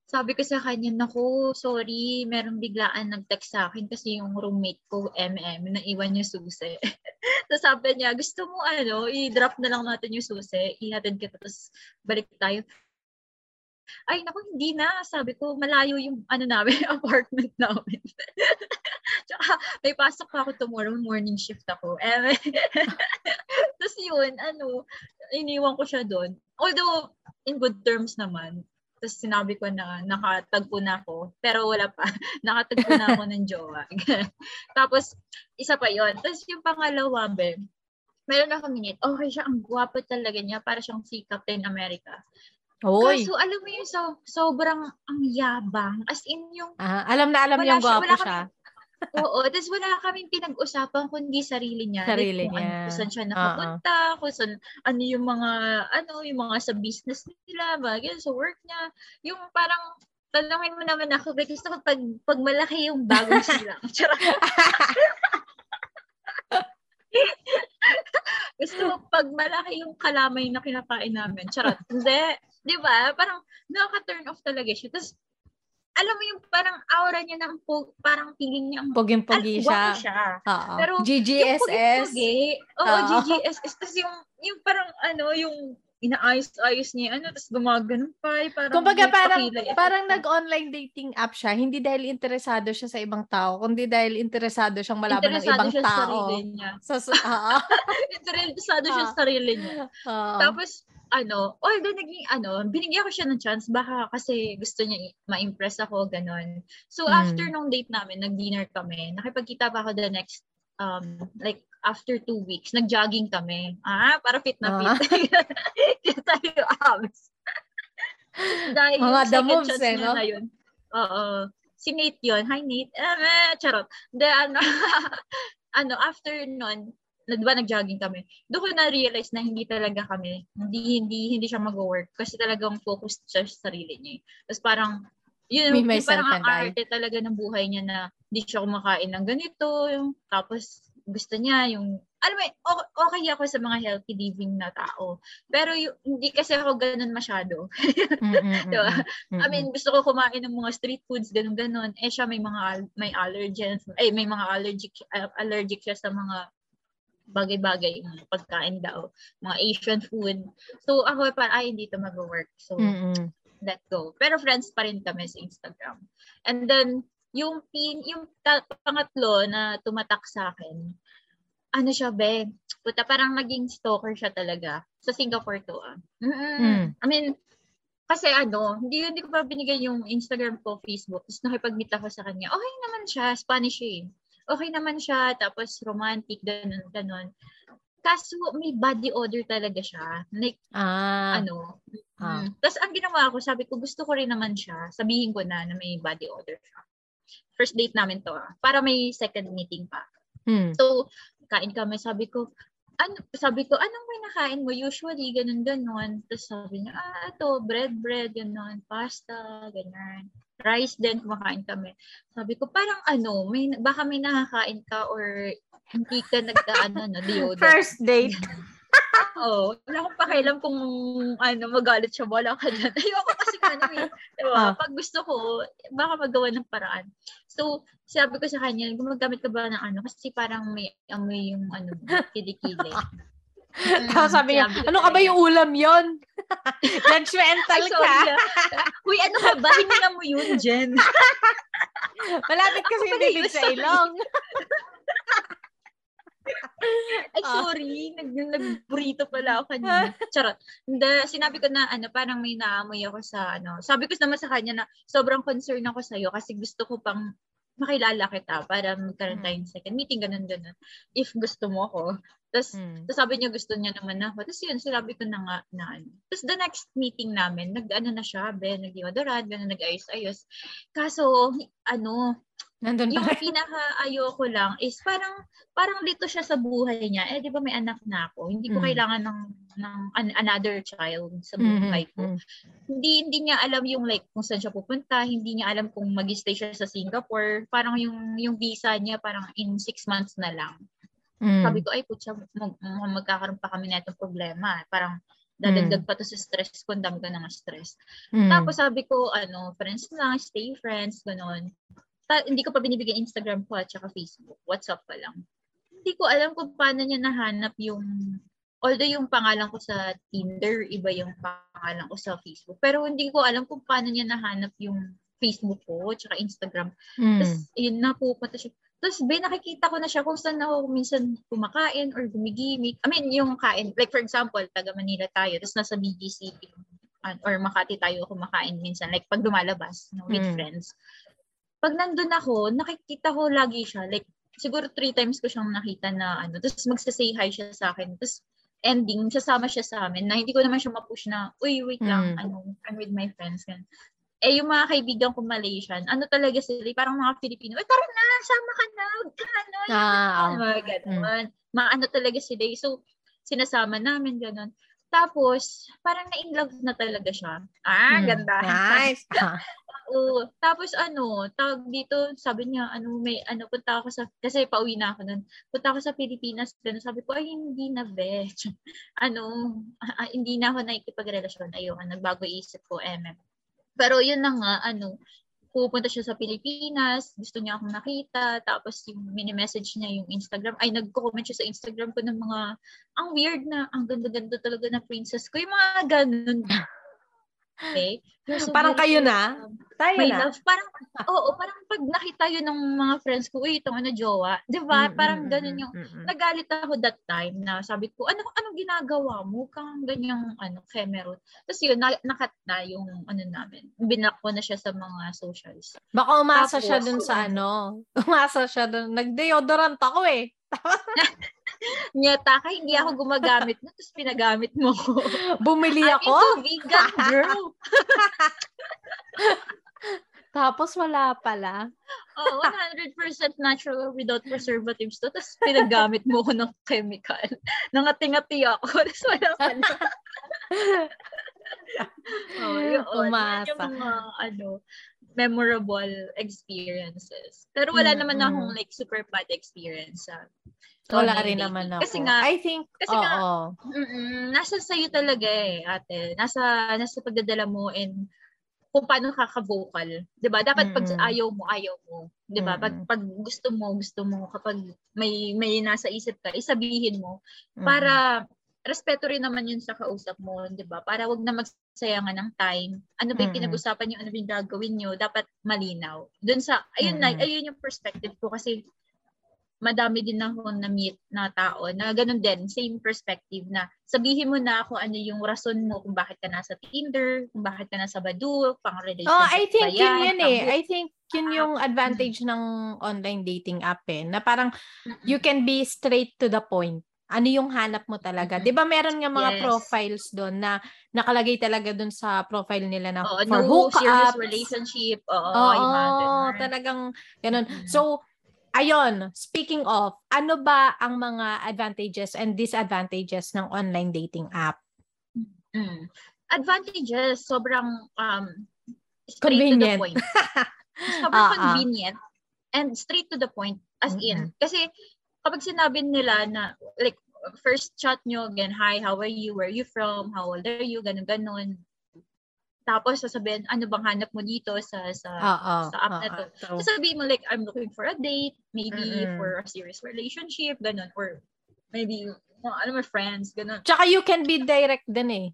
sabi ko sa kanya, naku, sorry, merong biglaan nag-text sa akin kasi yung roommate ko, MM, naiwan yung susi. Tapos sabi niya, gusto mo ano, i-drop na lang natin yung susi, ihatid kita, tapos balik tayo. Ay, naku, hindi na. Sabi ko, malayo yung ano namin, apartment namin. Tsaka, may pasok pa ako tomorrow, morning shift ako. Tapos yun, ano, iniwan ko siya doon. Although, in good terms naman, tapos sinabi ko na nakatagpo na ako. Pero wala pa. nakatagpo na ako ng jowa. Tapos, isa pa yon Tapos yung pangalawa, be, meron ako minute. Okay siya, ang gwapo talaga niya. Para siyang si Captain America. Oy. Kaso alam mo yung so, sobrang ang yabang. As in yung... Ah, alam na alam niya gwapo siya. siya. Oo, tapos wala kaming pinag-usapan kundi sarili niya. Sarili like, niya. Ano, kung saan siya nakapunta, uh-huh. kung saan, ano yung mga, ano, yung mga sa business nila, bagay, sa work niya. Yung parang, tanongin mo naman ako, gusto ko pag, pag malaki yung bagong silang. gusto ko pag malaki yung kalamay na kinakain namin. Charot. Hindi. Di ba? Parang nakaka-turn off talaga siya. Tapos alam mo yung parang aura niya ng po, parang feeling niya poging-pogi siya. siya. Oo. Pero GGSS. Oo, Oo GGSS. Tapos yung, yung parang ano, yung inaayos-ayos niya, ano, tapos gumagano pa, eh, parang Kumbaga parang, parang nag-online dating app siya, hindi dahil interesado siya sa ibang tao, kundi dahil interesado siyang malaman ng ibang tao. Interesado siya sa sarili niya. Sa, uh, interesado siya sa sarili niya. Uh, Tapos, ano, although naging ano, binigyan ko siya ng chance baka kasi gusto niya ma-impress ako ganon. So mm. after nung date namin, nag-dinner kami. Nakipagkita pa ako the next um like after two weeks, nag-jogging kami. Ah, para fit na fit. Ah. Kaya tayo abs. Dahil Mga the moves eh, no? Na yun. Oo. si Nate yun. Hi, Nate. Uh, charot. The, ano, ano, after nun, na, diba nag-jogging kami, doon ko na-realize na hindi talaga kami, hindi, hindi, hindi siya mag-work kasi talagang focused siya sa sarili niya. Eh. Tapos parang, yun, Me, yung parang ang arte talaga ng buhay niya na hindi siya kumakain ng ganito, yung, tapos gusto niya yung alam mo, okay ako sa mga healthy living na tao. Pero yung, hindi kasi ako ganun masyado. diba? I mean, gusto ko kumain ng mga street foods, ganun ganun. Eh siya may mga may allergens, eh may mga allergic allergic siya sa mga bagay-bagay, pagkain daw, mga Asian food. So ako pa ay hindi to mag-work. So Mm-mm. let go. Pero friends pa rin kami sa Instagram. And then yung pin, yung pangatlo na tumatak sa akin, ano siya, be, puta, parang naging stalker siya talaga. Sa Singapore to, ah. Mm. I mean, kasi ano, hindi, hindi ko pa binigay yung Instagram ko, Facebook. Tapos nakipag-meet ako sa kanya. Okay naman siya, Spanish eh. Okay naman siya, tapos romantic, ganun, ganun. Kaso may body odor talaga siya. Like, ah. ano. Ah. Mm. Tapos ang ginawa ko, sabi ko, gusto ko rin naman siya. Sabihin ko na na may body odor siya. First date namin to ah. Para may second meeting pa. Hmm. So, kain kami, sabi ko, ano, sabi ko, anong may nakain mo? Usually, ganun, ganun. Tapos sabi niya, ah, ito, bread, bread, ganun, pasta, ganyan. Rice din, kumakain kami. Sabi ko, parang ano, may, baka may nakakain ka or hindi ka nagka, no, deodorant. First date. Oo. Wala akong pakialam kung ano, magalit siya. Wala ka dyan. Ayoko kasi ano eh. Diba? Ah. Pag gusto ko, baka magawa ng paraan. So, sabi ko sa kanya, gumagamit ka ba ng ano? Kasi parang may amoy yung ano, kilikili. Mm, Tapos sabi niya, ano ka ba yung ulam yon? Judgmental ka. Uy, ano ka ba? Hinila mo yun, Jen. Malapit kasi yung bibig sa ilong. Ay, ah. sorry. Nag, nag-burrito pala ako kanina. Charot. Hindi, sinabi ko na, ano, parang may naamoy ako sa, ano, sabi ko naman sa kanya na sobrang concern ako sa'yo kasi gusto ko pang makilala kita para magkaroon tayo ng second meeting, ganun, ganun. If gusto mo ako. Tapos, mm. tapos sabi niya gusto niya naman ako. Tapos yun, sinabi ko na nga na ano. Tapos the next meeting namin, nag-ano na siya, be, nag-deodorant, ganun, nag-ayos-ayos. Kaso, ano, Nandun yung pinaka ayoko lang is parang parang dito siya sa buhay niya. Eh di ba may anak na ako. Hindi ko mm. kailangan ng ng an, another child sa buhay mm-hmm. ko. Hindi hindi niya alam yung like kung saan siya pupunta, hindi niya alam kung mag-stay siya sa Singapore. Parang yung yung visa niya parang in six months na lang. Mm. Sabi ko ay putya mag, magkakaroon pa kami na itong problema. Parang dadagdag mm. pa to sa stress ko, dami ko ng stress. Mm. Tapos sabi ko, ano, friends lang, stay friends, ganun ta- hindi ko pa binibigyan Instagram ko at saka Facebook. WhatsApp pa lang. Hindi ko alam kung paano niya nahanap yung although yung pangalan ko sa Tinder, iba yung pangalan ko sa Facebook. Pero hindi ko alam kung paano niya nahanap yung Facebook ko at saka Instagram. Mm. Tapos, yun na, pupunta siya. Tapos, be, nakikita ko na siya kung saan ako minsan kumakain or gumigimik. I mean, yung kain. Like, for example, taga Manila tayo, tapos nasa BGC or Makati tayo kumakain minsan. Like, pag lumalabas no, with mm. friends pag nandun ako, nakikita ko lagi siya. Like, siguro three times ko siyang nakita na ano. Tapos magsasay hi siya sa akin. Tapos ending, sasama siya sa amin na hindi ko naman siya mapush na, uy, wait lang, mm. ano, I'm with my friends. Gan. Eh, yung mga kaibigan ko Malaysian, ano talaga sila, parang mga Filipino, eh, tara na, sama ka na, ano, ah, mga ganun. Mm. Maano talaga sila. So, sinasama namin, ganun. Tapos, parang na-in love na talaga siya. Ah, mm. ganda. Nice. Oo. Tapos ano, tawag dito, sabi niya, ano, may, ano, punta ako sa, kasi pauwi na ako nun. Punta ako sa Pilipinas. Then sabi ko, ay, hindi na, be. ano, ah, hindi na ako nakikipagrelasyon. Ayoko, nagbago isip ko, MM. Pero yun na nga, ano, pupunta siya sa Pilipinas, gusto niya akong nakita, tapos yung mini-message niya yung Instagram, ay nagko-comment siya sa Instagram ko ng mga, ang weird na, ang ganda-ganda talaga na princess ko, yung mga ganun. Okay? So parang kayo na? Tayo my na? Love. Parang, oo, parang pag nakita yun ng mga friends ko, uy, itong ano, jowa. Di ba? Mm-hmm. Parang ganun yung, mm-hmm. nagalit ako that time na sabi ko, ano, anong ginagawa mo? Kang ganyang, ano, kemerot. Tapos yun, na, nakat na yung, ano namin. Binak ko na siya sa mga socials. Baka umasa Tapos, siya dun sa, ano, umasa siya dun. Nag-deodorant ako eh. Nyata ka, hindi ako gumagamit na, tapos pinagamit mo ko. Bumili ako? I'm into vegan, girl. Tapos wala pala. oh, 100% natural without preservatives to. Tapos pinagamit mo ko ng chemical. Nangati-ngati ako. Tapos wala pala. oh, yun. Umasa. Yung mga, ano, memorable experiences. Pero wala mm-hmm. naman akong like super bad experience sa wala rin naman ako. Kasi nga, I think, kasi oo. nga, nasa sa'yo talaga eh, ate. Nasa, nasa pagdadala mo and kung paano kaka-vocal. 'Di ba? Dapat pag mm-hmm. ayaw mo, ayaw mo. 'Di ba? Mm-hmm. Pag pag gusto mo, gusto mo kapag may may nasa isip ka, isabihin mo mm-hmm. para respeto rin naman yun sa kausap mo, 'di ba? Para wag na magsayangan ng time. Ano ba 'yung mm-hmm. pinag-usapan niyo, ano ba 'yung gagawin niyo, dapat malinaw. Doon sa ayun mm-hmm. na, ayun yung perspective ko kasi madami din ako na-meet na tao na ganun din, same perspective na sabihin mo na ako ano yung rason mo kung bakit ka nasa Tinder, kung bakit ka nasa Badu, pang relationship Oh, I think yan, yun yun eh. I think yun yung advantage ng online dating app eh. Na parang you can be straight to the point. Ano yung hanap mo talaga? 'Di ba meron nga mga yes. profiles doon na nakalagay talaga doon sa profile nila na Oo, for no, hookups, relationship. Oo, Oo, oh, talagang ganun. Mm-hmm. So Ayon, speaking of, ano ba ang mga advantages and disadvantages ng online dating app? Mm. Advantages, sobrang um, convenient. to the point. sobrang uh-uh. convenient and straight to the point as mm-hmm. in. Kasi kapag sinabi nila na like first chat nyo again, hi, how are you? Where are you from? How old are you? Ganun, ganun. Tapos sasabihin, ano bang hanap mo dito sa sa, uh-oh, sa app uh-oh. na to? So, sasabihin mo like, I'm looking for a date, maybe mm-hmm. for a serious relationship, ganun. Or maybe, uh, ano mo, friends, ganun. Tsaka you can be direct din eh.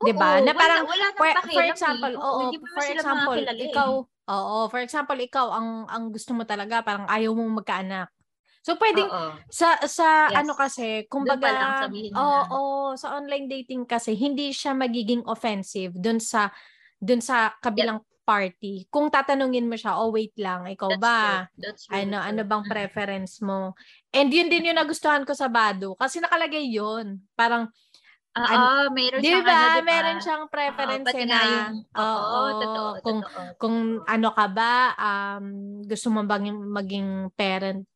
'Di ba? Na parang wala, wala for, for example, eh. oo, for example, ikaw, oo, for example, ikaw ang ang gusto mo talaga parang ayaw mong magkaanak. So pwedeng Oo. sa sa yes. ano kasi, kumbaga oo, oh, sa online dating kasi hindi siya magiging offensive dun sa dun sa kabilang yeah. party. Kung tatanungin mo siya, oh wait lang, ikaw That's ba? True. That's true. Ano ano bang preference mo? And yun din yung nagustuhan ko sa Bado kasi nakalagay yun. Parang Oo, uh, mayroon siyang diba? ano, diba? Meron siyang preference uh, na. Yung, oo, oo, totoo, kung, totoo. Kung ano ka ba, um, gusto mo bang maging parent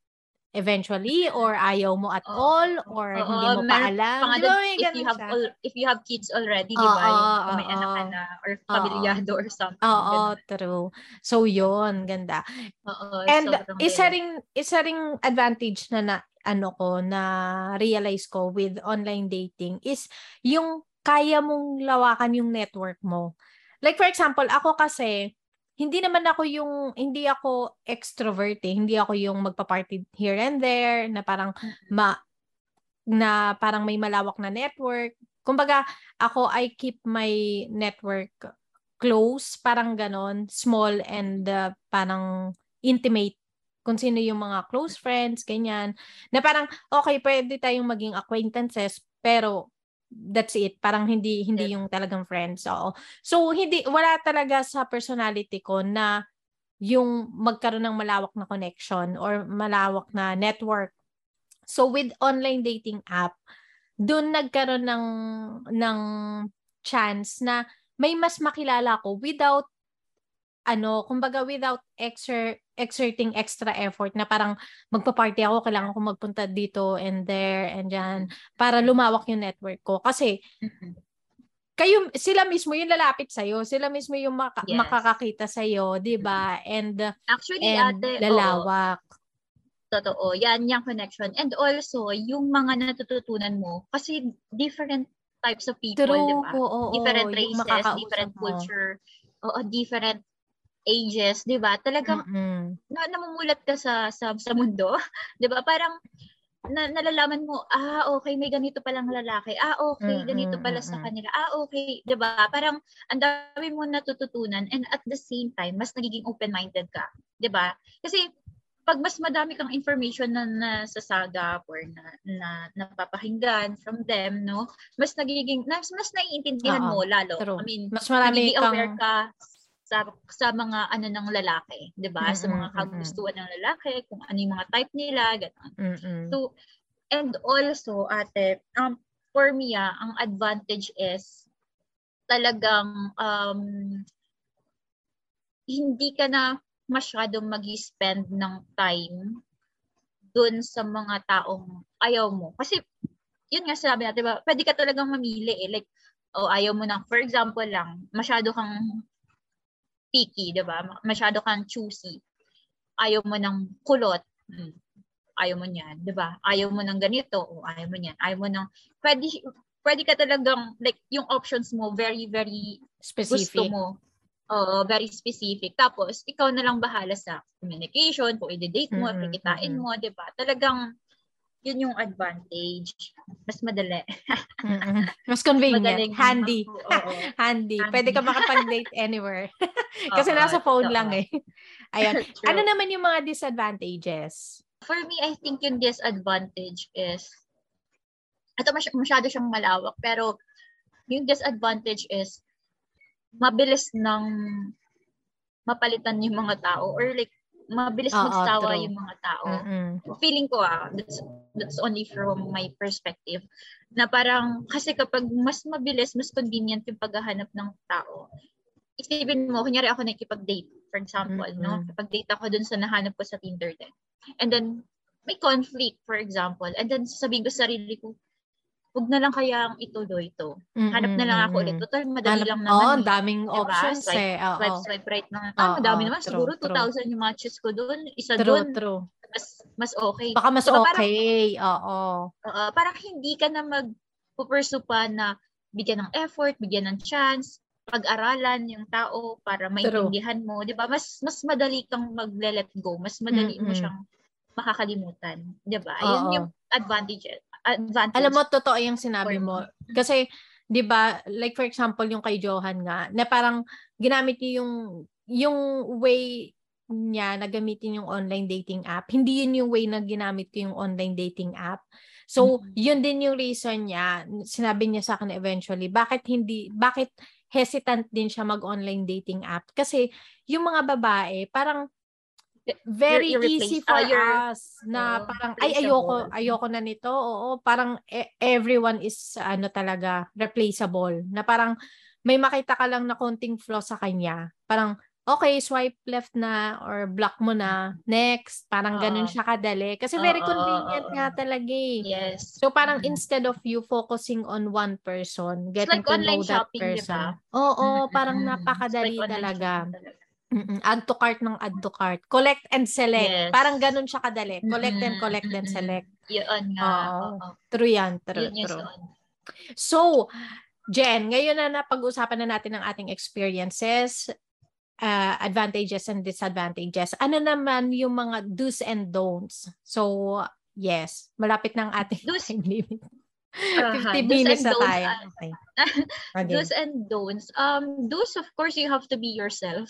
eventually or ayaw mo at oh, all or oh, hindi mo pa alam. Pang, diba, if you have all, if you have kids already, oh, di ba? Oh, oh, may oh, anak ka na or pamilyado oh, or something. Oo, oh, true. So yun, ganda. Oo, And isa ring isa ring advantage na na ano ko na realize ko with online dating is yung kaya mong lawakan yung network mo. Like for example, ako kasi hindi naman ako yung, hindi ako extrovert eh. Hindi ako yung magpa-party here and there, na parang ma, na parang may malawak na network. Kumbaga, ako, I keep my network close, parang ganon, small and uh, parang intimate kung sino yung mga close friends, ganyan. Na parang, okay, pwede tayong maging acquaintances, pero that's it. Parang hindi hindi yung talagang friends. So, so hindi wala talaga sa personality ko na yung magkaroon ng malawak na connection or malawak na network. So with online dating app, doon nagkaroon ng ng chance na may mas makilala ko without ano, kumbaga without exer exerting extra effort na parang magpa-party ako, kailangan ko magpunta dito and there and dyan para lumawak yung network ko. Kasi kayo sila mismo yung lalapit sa iyo, sila mismo yung maka- yes. makakakita sa iyo, 'di ba? And actually and ate, lalawak. Oh, totoo. Yan yung connection. And also, yung mga natututunan mo kasi different types of people, True, 'di ba? Different races, different culture, oo, different ages, 'di ba? Talagang mm-hmm. na, namumulat ka sa sa sa mundo, 'di ba? Parang na, nalalaman mo, ah, okay, may ganito palang lalaki. Ah, okay, ganito pala sa kanila. Ah, okay, 'di ba? Parang ang dami mo natututunan and at the same time, mas nagiging open-minded ka, 'di ba? Kasi pag mas madami kang information na nasasagap or na, na napapakinggan from them, no? Mas nagiging mas, mas naiintindihan Uh-oh, mo lalo. True. I mean, mas marami kang aware ka sa sa mga ano ng lalaki, 'di ba? Mm-hmm, sa mga kagustuhan ng lalaki, kung ano yung mga type nila, ganun. Mm-hmm. So and also ate, um for me ah, ang advantage is talagang um hindi ka na masyadong mag-spend ng time dun sa mga taong ayaw mo. Kasi, yun nga sabi natin, diba, pwede ka talagang mamili eh. Like, o oh, ayaw mo na, for example lang, masyado kang picky, di ba? Masyado kang choosy. Ayaw mo ng kulot. Hmm. Ayaw mo niyan, di ba? Ayaw mo ng ganito, o ayaw mo niyan. Ayaw mo ng, pwede, pwede ka talagang, like, yung options mo, very, very specific. gusto mo. Oo, very specific. Tapos, ikaw na lang bahala sa communication, kung i-date mo, mm-hmm. kikitain mo, di ba? Talagang, yun yung advantage. Mas madali. Mas convenient. Madaling, Handy. Oo, oo. Handy. Handy. Pwede ka makapag-date anywhere. Kasi oo, nasa phone oo. lang eh. Ayan. ano naman yung mga disadvantages? For me, I think yung disadvantage is, ito masy- masyado siyang malawak, pero yung disadvantage is, mabilis ng mapalitan yung mga tao or like mabilis Oo, magsawa true. yung mga tao. Mm-hmm. Feeling ko ah, that's, that's only from my perspective, na parang, kasi kapag mas mabilis, mas convenient yung paghahanap ng tao, isipin mo, kunyari ako nakikipag-date, for example, mm-hmm. no? Kapag-date ako dun sa nahanap ko sa Tinder din. And then, may conflict, for example, and then sasabihin ko sa sarili ko, wag na lang kaya ang ituloy ito. Hanap na lang ako ulit. Total, madali Hanap, lang naman. Oh, eh. daming diba? options swipe, eh. Oh, swipe, swipe right na. Ah, oh, madami oh, naman. True, Siguro 2,000 yung matches ko doon. Isa doon. True, Mas, mas okay. Baka mas diba, okay. Oo. Uh, parang hindi ka na mag pa na bigyan ng effort, bigyan ng chance, pag-aralan yung tao para maintindihan mo, 'di ba? Mas mas madali kang magle-let go, mas madali mm-hmm. mo siyang makakalimutan, 'di ba? Ayun yung advantage advantage. Alam mo, totoo yung sinabi mo. Kasi, di ba, like for example, yung kay Johan nga, na parang ginamit niya yung, yung way niya na gamitin yung online dating app. Hindi yun yung way na ginamit ko yung online dating app. So, mm-hmm. yun din yung reason niya. Sinabi niya sa akin eventually, bakit hindi, bakit hesitant din siya mag-online dating app? Kasi yung mga babae, parang very easy for uh, us na uh, parang ay ayoko ayoko. na nito. Oo parang e- everyone is ano talaga replaceable. Na parang may makita ka lang na konting flaw sa kanya. Parang okay swipe left na or block mo na. Next. Parang uh, ganun siya kadali. Kasi very uh, convenient uh, nga talaga eh. yes. So parang mm-hmm. instead of you focusing on one person getting like to know that shopping, person. Diba? oo mm-hmm. parang napakadali like talaga. talaga Mm-mm. Add to cart ng add to cart. Collect and select. Yes. Parang ganun siya kadali. Collect mm-hmm. and collect and select. Yun nga. Oo. True yan. True, yun true. So, Jen, ngayon na napag-usapan na natin ang ating experiences, uh, advantages and disadvantages. Ano naman yung mga do's and don'ts? So, yes, malapit ng ating do's, time limit. Uh-huh. 50 minutes na tayo. Okay. okay. Do's and don'ts. Um, do's, of course, you have to be yourself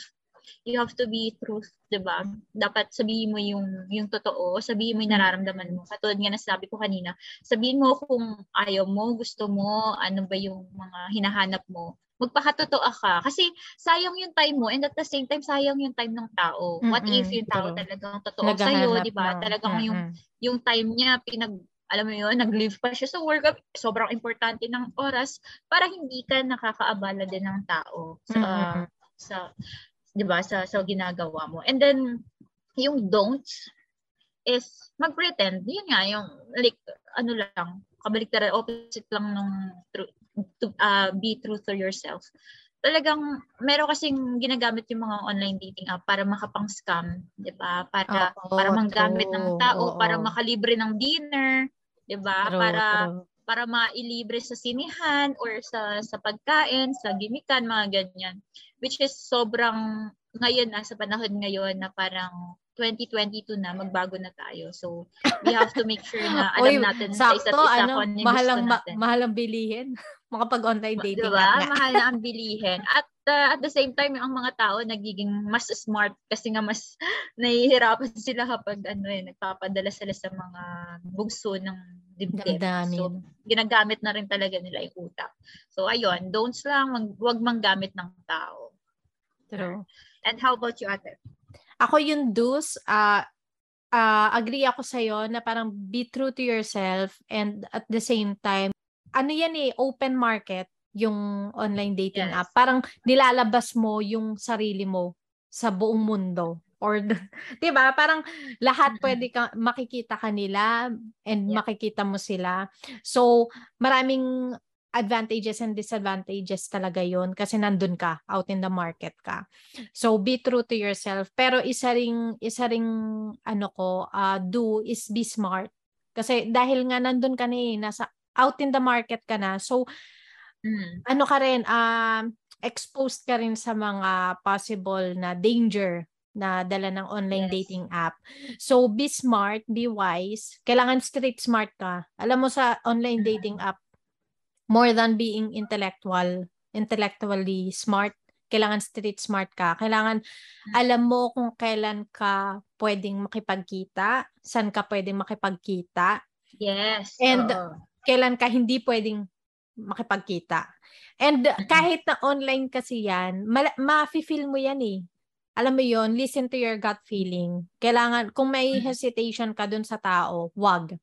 you have to be truth, 'di ba? Dapat sabihin mo yung yung totoo, sabihin mo yung nararamdaman mo. Katulad nga na sabi ko kanina, sabihin mo kung ayaw mo, gusto mo, ano ba yung mga hinahanap mo. Magpakatotoo ka. Kasi sayang yung time mo and at the same time sayang yung time ng tao. Mm-hmm. What if yung tao talagang totoo sa iyo, 'di ba? Talagang mm-hmm. yung yung time niya pinag alam mo yun, nag-live pa siya sa work, sobrang importante ng oras para hindi ka nakakaabala din ng tao sa mm-hmm. sa 'di ba, sa sa ginagawa mo. And then yung don'ts is mag-pretend. Yun nga, yung like, ano lang, kabaliktaran, opposite lang nung true, to uh, be true to yourself. Talagang, meron kasing ginagamit yung mga online dating app para makapang-scam, di ba? Para, oh, para manggamit true. ng tao, oh, para makalibre ng dinner, di ba? Para, true. Para mailibre sa sinihan or sa sa pagkain, sa gimikan, mga ganyan which is sobrang ngayon na sa panahon ngayon na parang 2022 na magbago na tayo. So we have to make sure na alam Oy, natin sakto, sa isa't isa ano, kung ano mahalang, natin. Ma- mahalang bilihin. Makapag-online dating diba? Mahal na ang bilihin. At uh, at the same time, ang mga tao nagiging mas smart kasi nga mas nahihirapan sila kapag ano eh, nagpapadala sila sa mga bugso ng dibdib. So, ginagamit na rin talaga nila yung utak. So, ayun, don'ts lang, wag manggamit ng tao. True. And how about you, ate? Ako yung do's, uh, uh, agree ako sa'yo na parang be true to yourself and at the same time, ano yan eh, open market yung online dating yes. app. Parang nilalabas mo yung sarili mo sa buong mundo or 'di ba parang lahat pwede ka makikita kanila and yeah. makikita mo sila. So maraming advantages and disadvantages talaga yon kasi nandun ka out in the market ka. So be true to yourself. Pero isa ring isa ring ano ko uh, do is be smart. Kasi dahil nga nandun ka na eh, nasa out in the market ka na. So mm. ano ka rin uh, exposed ka rin sa mga possible na danger na dala ng online yes. dating app. So be smart, be wise. Kailangan street smart ka. Alam mo sa online mm-hmm. dating app, more than being intellectual, intellectually smart, kailangan street smart ka. Kailangan mm-hmm. alam mo kung kailan ka pwedeng makipagkita, saan ka pwedeng makipagkita. Yes. And uh-oh. kailan ka hindi pwedeng makipagkita. And mm-hmm. kahit na online kasi yan, ma- ma-feel mo yan eh alam mo yon listen to your gut feeling. Kailangan, kung may mm. hesitation ka dun sa tao, wag.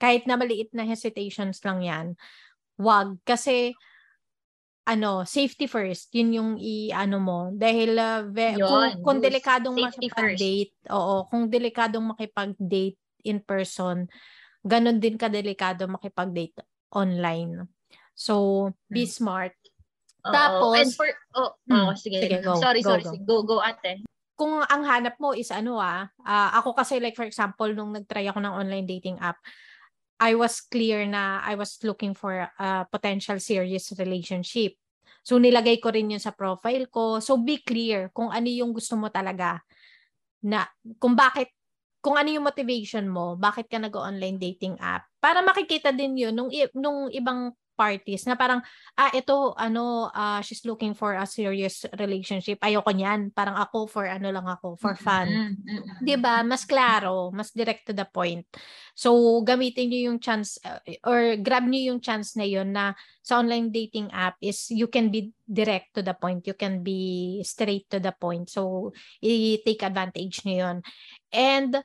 Kahit na maliit na hesitations lang yan, wag. Kasi, ano, safety first. Yun yung i-ano mo. Dahil, uh, ve- Yun, kung, kung delikadong makipag-date, oo, kung delikadong makipag-date in person, ganun din kadelikado makipag-date online. So, be hmm. smart. Oo. Tapos, and for, oh, hmm, oh sige. sige go, sorry, go, sorry. Go. go, go ate. Kung ang hanap mo is ano ah, uh, ako kasi like for example, nung nag-try ako ng online dating app, I was clear na I was looking for a potential serious relationship. So nilagay ko rin yun sa profile ko. So be clear kung ano yung gusto mo talaga na kung bakit kung ano yung motivation mo, bakit ka nag-online dating app. Para makikita din yun nung, nung ibang parties na parang ah ito ano uh, she's looking for a serious relationship. Ayoko niyan. Parang ako for ano lang ako for fun. Mm-hmm. 'di ba? Mas klaro mas direct to the point. So gamitin niyo yung chance uh, or grab niyo yung chance na yon na sa online dating app is you can be direct to the point. You can be straight to the point. So i-take advantage niyo yon and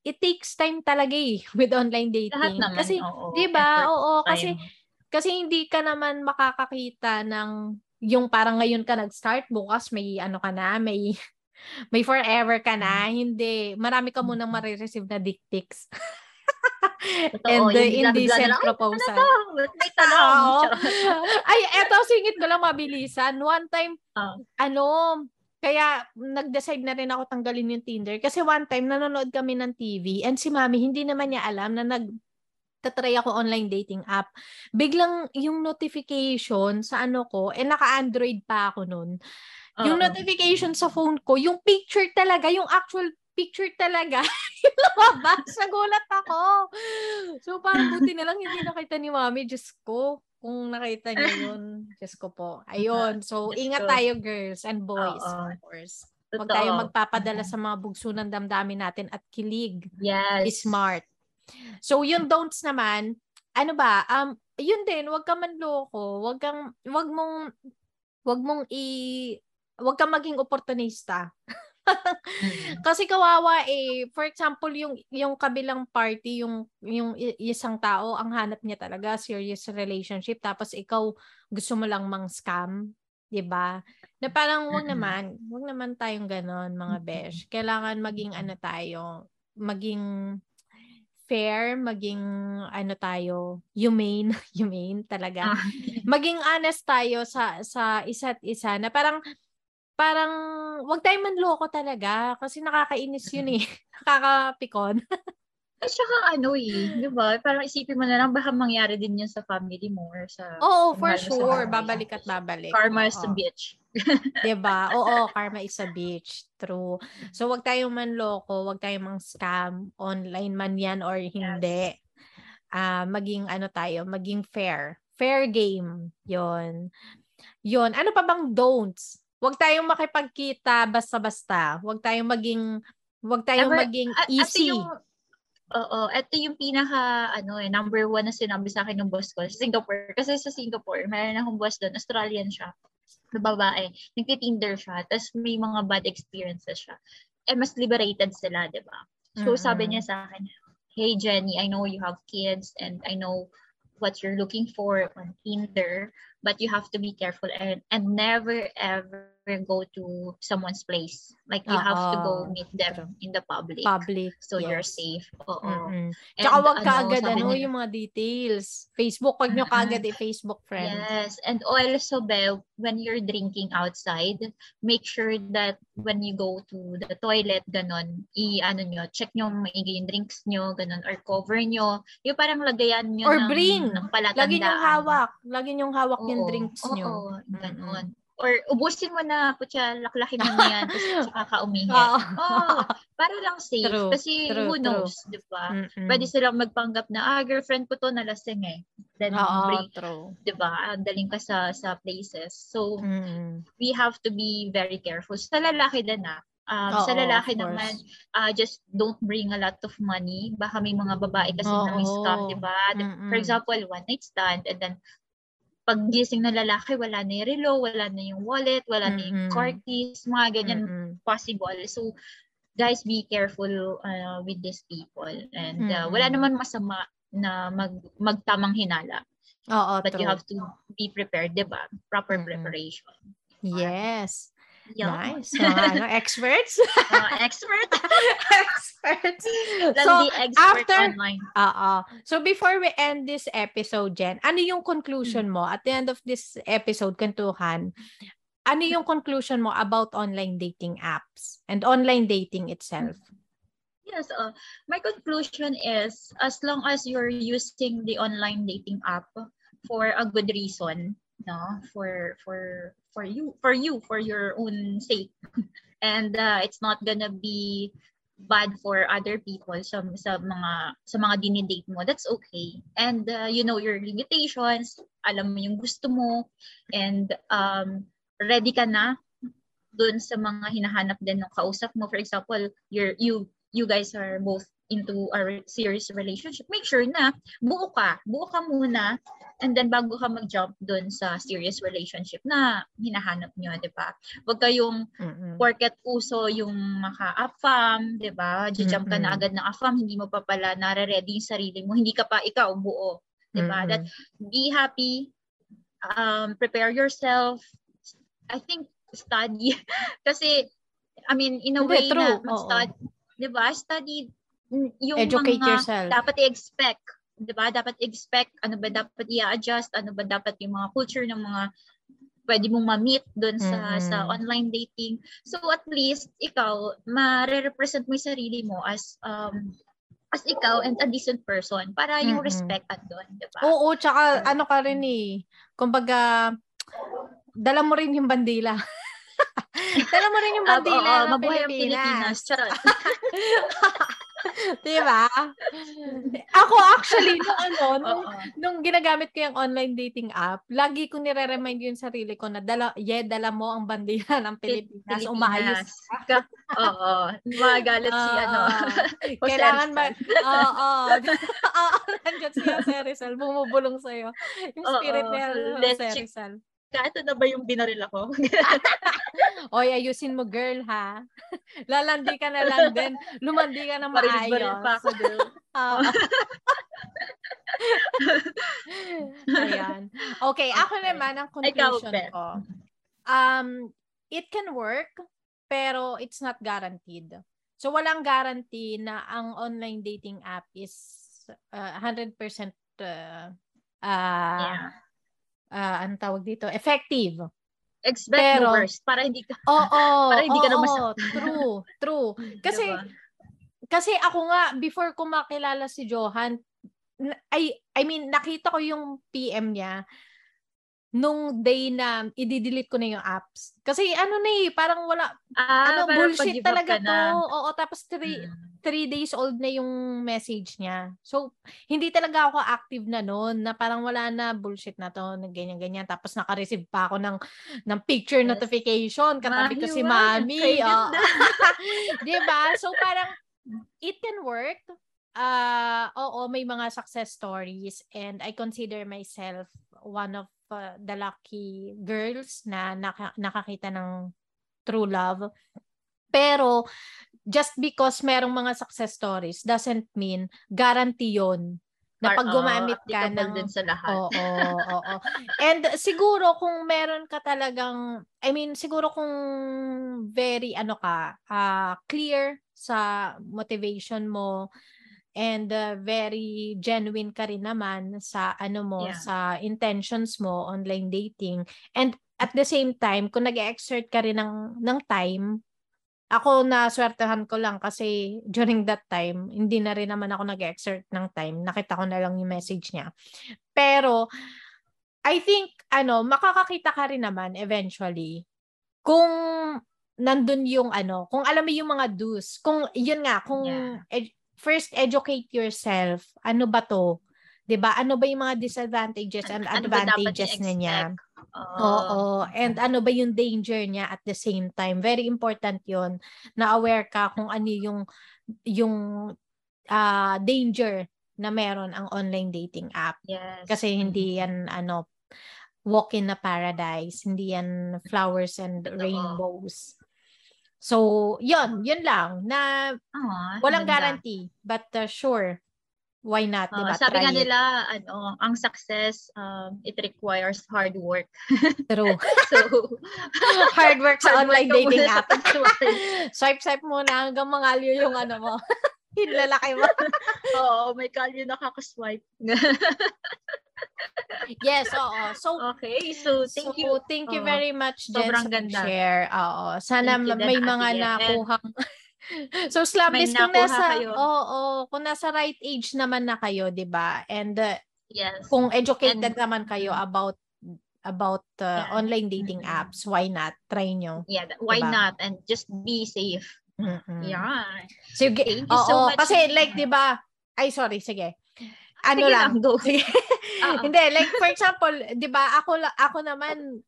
it takes time talaga eh with online dating. kasi, 'di ba? Oo, kasi kasi hindi ka naman makakakita ng yung parang ngayon ka nag-start, bukas may ano ka na, may may forever ka na. Hmm. Hindi. Marami ka munang mm. marireceive na dick pics. And the indecent proposal. Ano may tanong. Ay, eto, singit ko lang mabilisan. One time, uh. ano, kaya nag-decide na rin ako tanggalin yung Tinder. Kasi one time, nanonood kami ng TV and si mami, hindi naman niya alam na nag tatry ako online dating app. Biglang yung notification sa ano ko, eh naka-Android pa ako noon. Yung notification sa phone ko, yung picture talaga, yung actual picture talaga, yung lumabas. Nagulat ako. So parang buti na lang hindi nakita ni mami. Diyos ko, kung nakita niyo yun. Diyos ko po. Ayun. So, ingat tayo girls and boys, Uh-oh. of course. Huwag tayo magpapadala sa mga bugso ng damdamin natin at kilig. Yes. Be smart. So, yung don'ts naman, ano ba, um, yun din, wag ka manloko, wag kang, wag mong, wag mong i, wag kang maging oportunista. Mm. Kasi kawawa eh, for example, yung yung kabilang party, yung yung isang tao, ang hanap niya talaga serious relationship tapos ikaw gusto mo lang mang scam, 'di ba? Na parang wag naman, wag naman tayong ganon mga besh. Kailangan maging ano tayo, maging fair, maging ano tayo, humane, humane talaga. Ah. maging honest tayo sa sa isa't isa na parang parang wag tayong manloko talaga kasi nakakainis yun eh. Nakakapikon. At saka ano eh, di ba? Parang isipin mo na lang baka mangyari din yun sa family mo or sa... Oo, oh, for sure. Babalik at babalik. Karma is a bitch. 'Di ba? Oo, karma is a bitch. True. So wag tayong manloko, wag tayong mang scam online man 'yan or hindi. Yes. Uh, maging ano tayo, maging fair. Fair game. 'Yon. 'Yon. Ano pa bang don'ts? Wag tayong makipagkita basta-basta. Wag tayong maging wag tayong Ever, maging easy. At yung, Oo, ito yung pinaka ano eh number one na sinabi sa akin ng boss ko, Singapore. Kasi sa Singapore, mayroon akong boss doon, Australian siya. Na babae, nagti-Tinder siya, tapos may mga bad experiences siya. Eh mas liberated sila, 'di ba? So mm-hmm. sabi niya sa akin, "Hey Jenny, I know you have kids and I know what you're looking for on Tinder, but you have to be careful and and never ever go to someone's place. Like you Uh-oh. have to go meet them in the public. Public. So yes. you're safe. Oo. Mm-hmm. Tsaka wag ano, kaagad ano, yung mga details. Facebook, wag nyo kaagad i-Facebook friends. Yes. And also, Be, when you're drinking outside, make sure that when you go to the toilet, ganon, i-ano nyo, check nyo maigi yung drinks nyo, ganon, or cover nyo. Yung parang lagayan nyo or ng, bring. ng palatandaan. Lagi nyo hawak. Lagi nyo hawak oo, yung drinks nyo. Oo, ganon. Mm-hmm or ubusin mo na, putya, laklakin mo yan, tapos saka ka umihi. Oh. oh, para lang safe. True, Kasi true, who knows, di ba? Pwede silang magpanggap na, ah, girlfriend ko to, nalasing eh. Then, Oo, bring, true. di ba? Daling ka sa, sa places. So, mm-hmm. we have to be very careful. Sa lalaki din ah, Um, Oo, sa lalaki naman, uh, just don't bring a lot of money. Baka may mga babae kasi Oo. na may scam, di ba? For example, one night stand and then paggising ng lalaki, wala na yung relo, wala na yung wallet, wala mm-hmm. na yung car keys, mga ganyan mm-hmm. possible. So, guys, be careful uh, with these people. And uh, mm-hmm. wala naman masama na mag, magtamang hinala. Oo, But true. you have to be prepared, di ba? Proper mm-hmm. preparation. Yes. Yeah. Nice. Mga ano, experts? uh, expert? experts. so, expert after, online. Uh, uh, so, before we end this episode, Jen, ano yung conclusion mo? At the end of this episode, Kantuhan, ano yung conclusion mo about online dating apps and online dating itself? Yes, uh, my conclusion is as long as you're using the online dating app for a good reason, no, for for for you for you for your own sake. And uh, it's not gonna be bad for other people sa, sa mga sa mga dinidate mo. That's okay. And uh, you know your limitations alam mo yung gusto mo and um ready ka na doon sa mga hinahanap din ng kausap mo. For example you're you you guys are both into a serious relationship, make sure na buo ka. Buo ka muna and then bago ka mag-jump doon sa serious relationship na hinahanap nyo, di ba? Huwag kayong mm-hmm. porket uso yung maka-affam, di ba? Jump ka na agad ng affam, hindi mo pa pala nare-ready yung sarili mo, hindi ka pa ikaw buo. Di ba? Mm-hmm. That be happy, um, prepare yourself. I think study. Kasi, I mean, in a Hindi, way true. na mag-study, di ba? Study yung Educate mga yourself. dapat i-expect, 'di ba? Dapat expect ano ba dapat i-adjust, ano ba dapat yung mga culture ng mga pwede mong ma-meet doon sa mm-hmm. sa online dating. So at least ikaw ma-represent mo 'yung sarili mo as um as ikaw and a decent person para yung mm-hmm. respect doon, 'di ba? Oo, tsaka so, ano ka rin eh. Kumbaga dala mo rin yung bandila. dala mo rin yung bandila uh, ng Pilipinas. Pilipinas. Charot. diba? Ako actually, nung ano, nung, nung ginagamit ko yung online dating app, lagi ko nire-remind yung sarili ko na dala, yeah, dala mo ang bandila ng Pilipinas, Pilipinas. umayos ka. Oo. Magalit si ano. kailangan ba, oo. Oo, nandiyan si Jose Rizal, bumubulong sa'yo. Yung spirit niya, Jose Rizal. Kato na ba yung binaril ako? Oy, ayusin mo girl ha. Lalandi ka na lang din. Lumandi ka na maayos. Baril pa ako girl. Uh, Ayan. Okay, ako naman ang conclusion Ikaw, ko. Um, it can work, pero it's not guaranteed. So, walang guarantee na ang online dating app is uh, 100% uh, uh, yeah uh, ano tawag dito, effective. Expect Pero, the worst para hindi ka Oo, oh, para hindi oh, ka na masakit. True, true. Kasi diba? kasi ako nga before ko makilala si Johan, I I mean nakita ko yung PM niya nung day na i-delete ko na yung apps. Kasi ano na eh, parang wala, ah, ano, bullshit talaga to. Oo, tapos three, hmm. three days old na yung message niya. So, hindi talaga ako active na noon, na parang wala na bullshit na to, na ganyan-ganyan. Tapos naka-receive pa ako ng, ng picture yes. notification, katabi ko si mami. Oh. diba? So, parang, it can work. Uh, oo, may mga success stories and I consider myself one of uh, the lucky girls na naka, nakakita ng true love. Pero just because merong mga success stories doesn't mean guarantee yon na pag gumamit ka ng din sa lahat. Oo, oo, oo. And siguro kung meron ka talagang I mean siguro kung very ano ka, uh, clear sa motivation mo and uh, very genuine ka rin naman sa ano mo yeah. sa intentions mo online dating and at the same time kung nag-exert ka rin ng ng time ako na swertehan ko lang kasi during that time, hindi na rin naman ako nag-exert ng time. Nakita ko na lang yung message niya. Pero, I think, ano, makakakita ka rin naman eventually kung nandun yung ano, kung alam mo yung mga do's, kung, yun nga, kung yeah. ed- first educate yourself, ano ba to? 'di ba? Ano ba yung mga disadvantages and ano advantages na niya? Oh. Oo. And ano ba yung danger niya at the same time? Very important 'yon na aware ka kung ano yung yung uh, danger na meron ang online dating app. Yes. Kasi hindi yan ano walk in a paradise, hindi yan flowers and rainbows. So, yun, yun lang na oh, walang ganda. guarantee but uh, sure why not, uh, diba? Sabi Try nga nila, ano, ang success, um, it requires hard work. True. so, hard work sa hard online work dating app. swipe, swipe muna hanggang mangalyo yung ano mo. Yung lalaki mo. Oo, may kalyo nakaka-swipe. yes, oo. So, okay. So, thank so, you. Thank you very much, Jen, Sobrang ganda. share. Oo. Sana may mga nakuhang so slumless kung nasa kayo. oo, oh, kung nasa right age naman na kayo, 'di ba? And uh, yes. kung educated And, naman kayo about about uh, yeah. online dating mm-hmm. apps, why not? Try nyo. Yeah, why diba? not? And just be safe. Mm-hmm. Yeah. Sige. Thank you so much. Kasi like, 'di ba? Ay, sorry, sige. Ano sige lang, lang go. Sige. Hindi, like for example, 'di ba, ako ako naman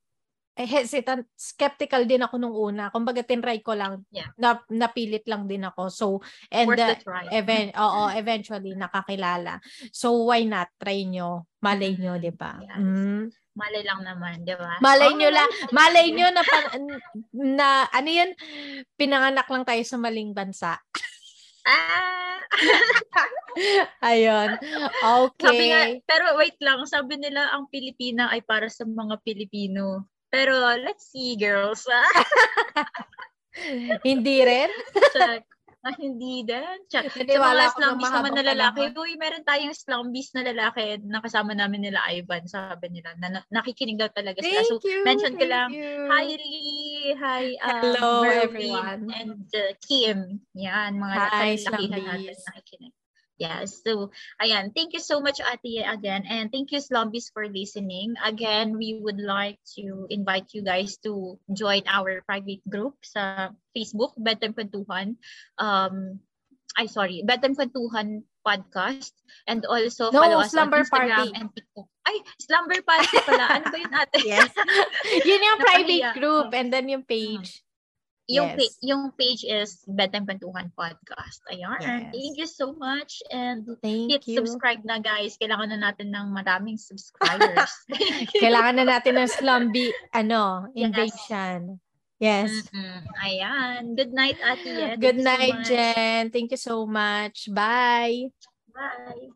eh, hesitant, skeptical din ako nung una. Kumbaga, tinry ko lang. Yeah. Na, napilit lang din ako. So, and Worth uh, try. Even, oo, eventually, nakakilala. So, why not? Try nyo. Malay nyo, di ba? Yes. Mm. Malay lang naman, di ba? Malay oh, nyo lang. Malay nyo na, na, ano yun, pinanganak lang tayo sa maling bansa. Ah! Ayun. Okay. Sabi nga, pero wait lang, sabi nila ang Pilipina ay para sa mga Pilipino. Pero let's see, girls. hindi rin? Check. Ah, hindi din. Check. Sa mga slumbies naman na lalaki, uy, meron tayong slumbies na lalaki na kasama namin nila Ivan, sabi nila. Na, nakikinig daw talaga sila. Thank so, you, mention ko lang, you. hi Lee, hi um, Hello, Mervin, everyone. and uh, Kim. Yan, mga hi, lakihan natin nakikinig. Yes. So, ayan. Thank you so much, Ate, again. And thank you, Slumbies, for listening. Again, we would like to invite you guys to join our private group sa Facebook, Bedtime Kwentuhan. Um, I sorry, Bedtime Kwentuhan podcast. And also no, follow us on Instagram party. and TikTok. Ay, Slumber Party pala. ano ba yun, Ate? yes. yun yung private group and then yung page. Yung, yes. pa- yung page is Bedtime Pantuhan Podcast. Ayan. Yes. Thank you so much. And Thank hit you. subscribe na guys. Kailangan na natin ng maraming subscribers. Kailangan na natin ng slumby, ano, invasion. Yes. Mm-hmm. Ayan. Good night, Ate. Good night, so Jen. Thank you so much. Bye. Bye.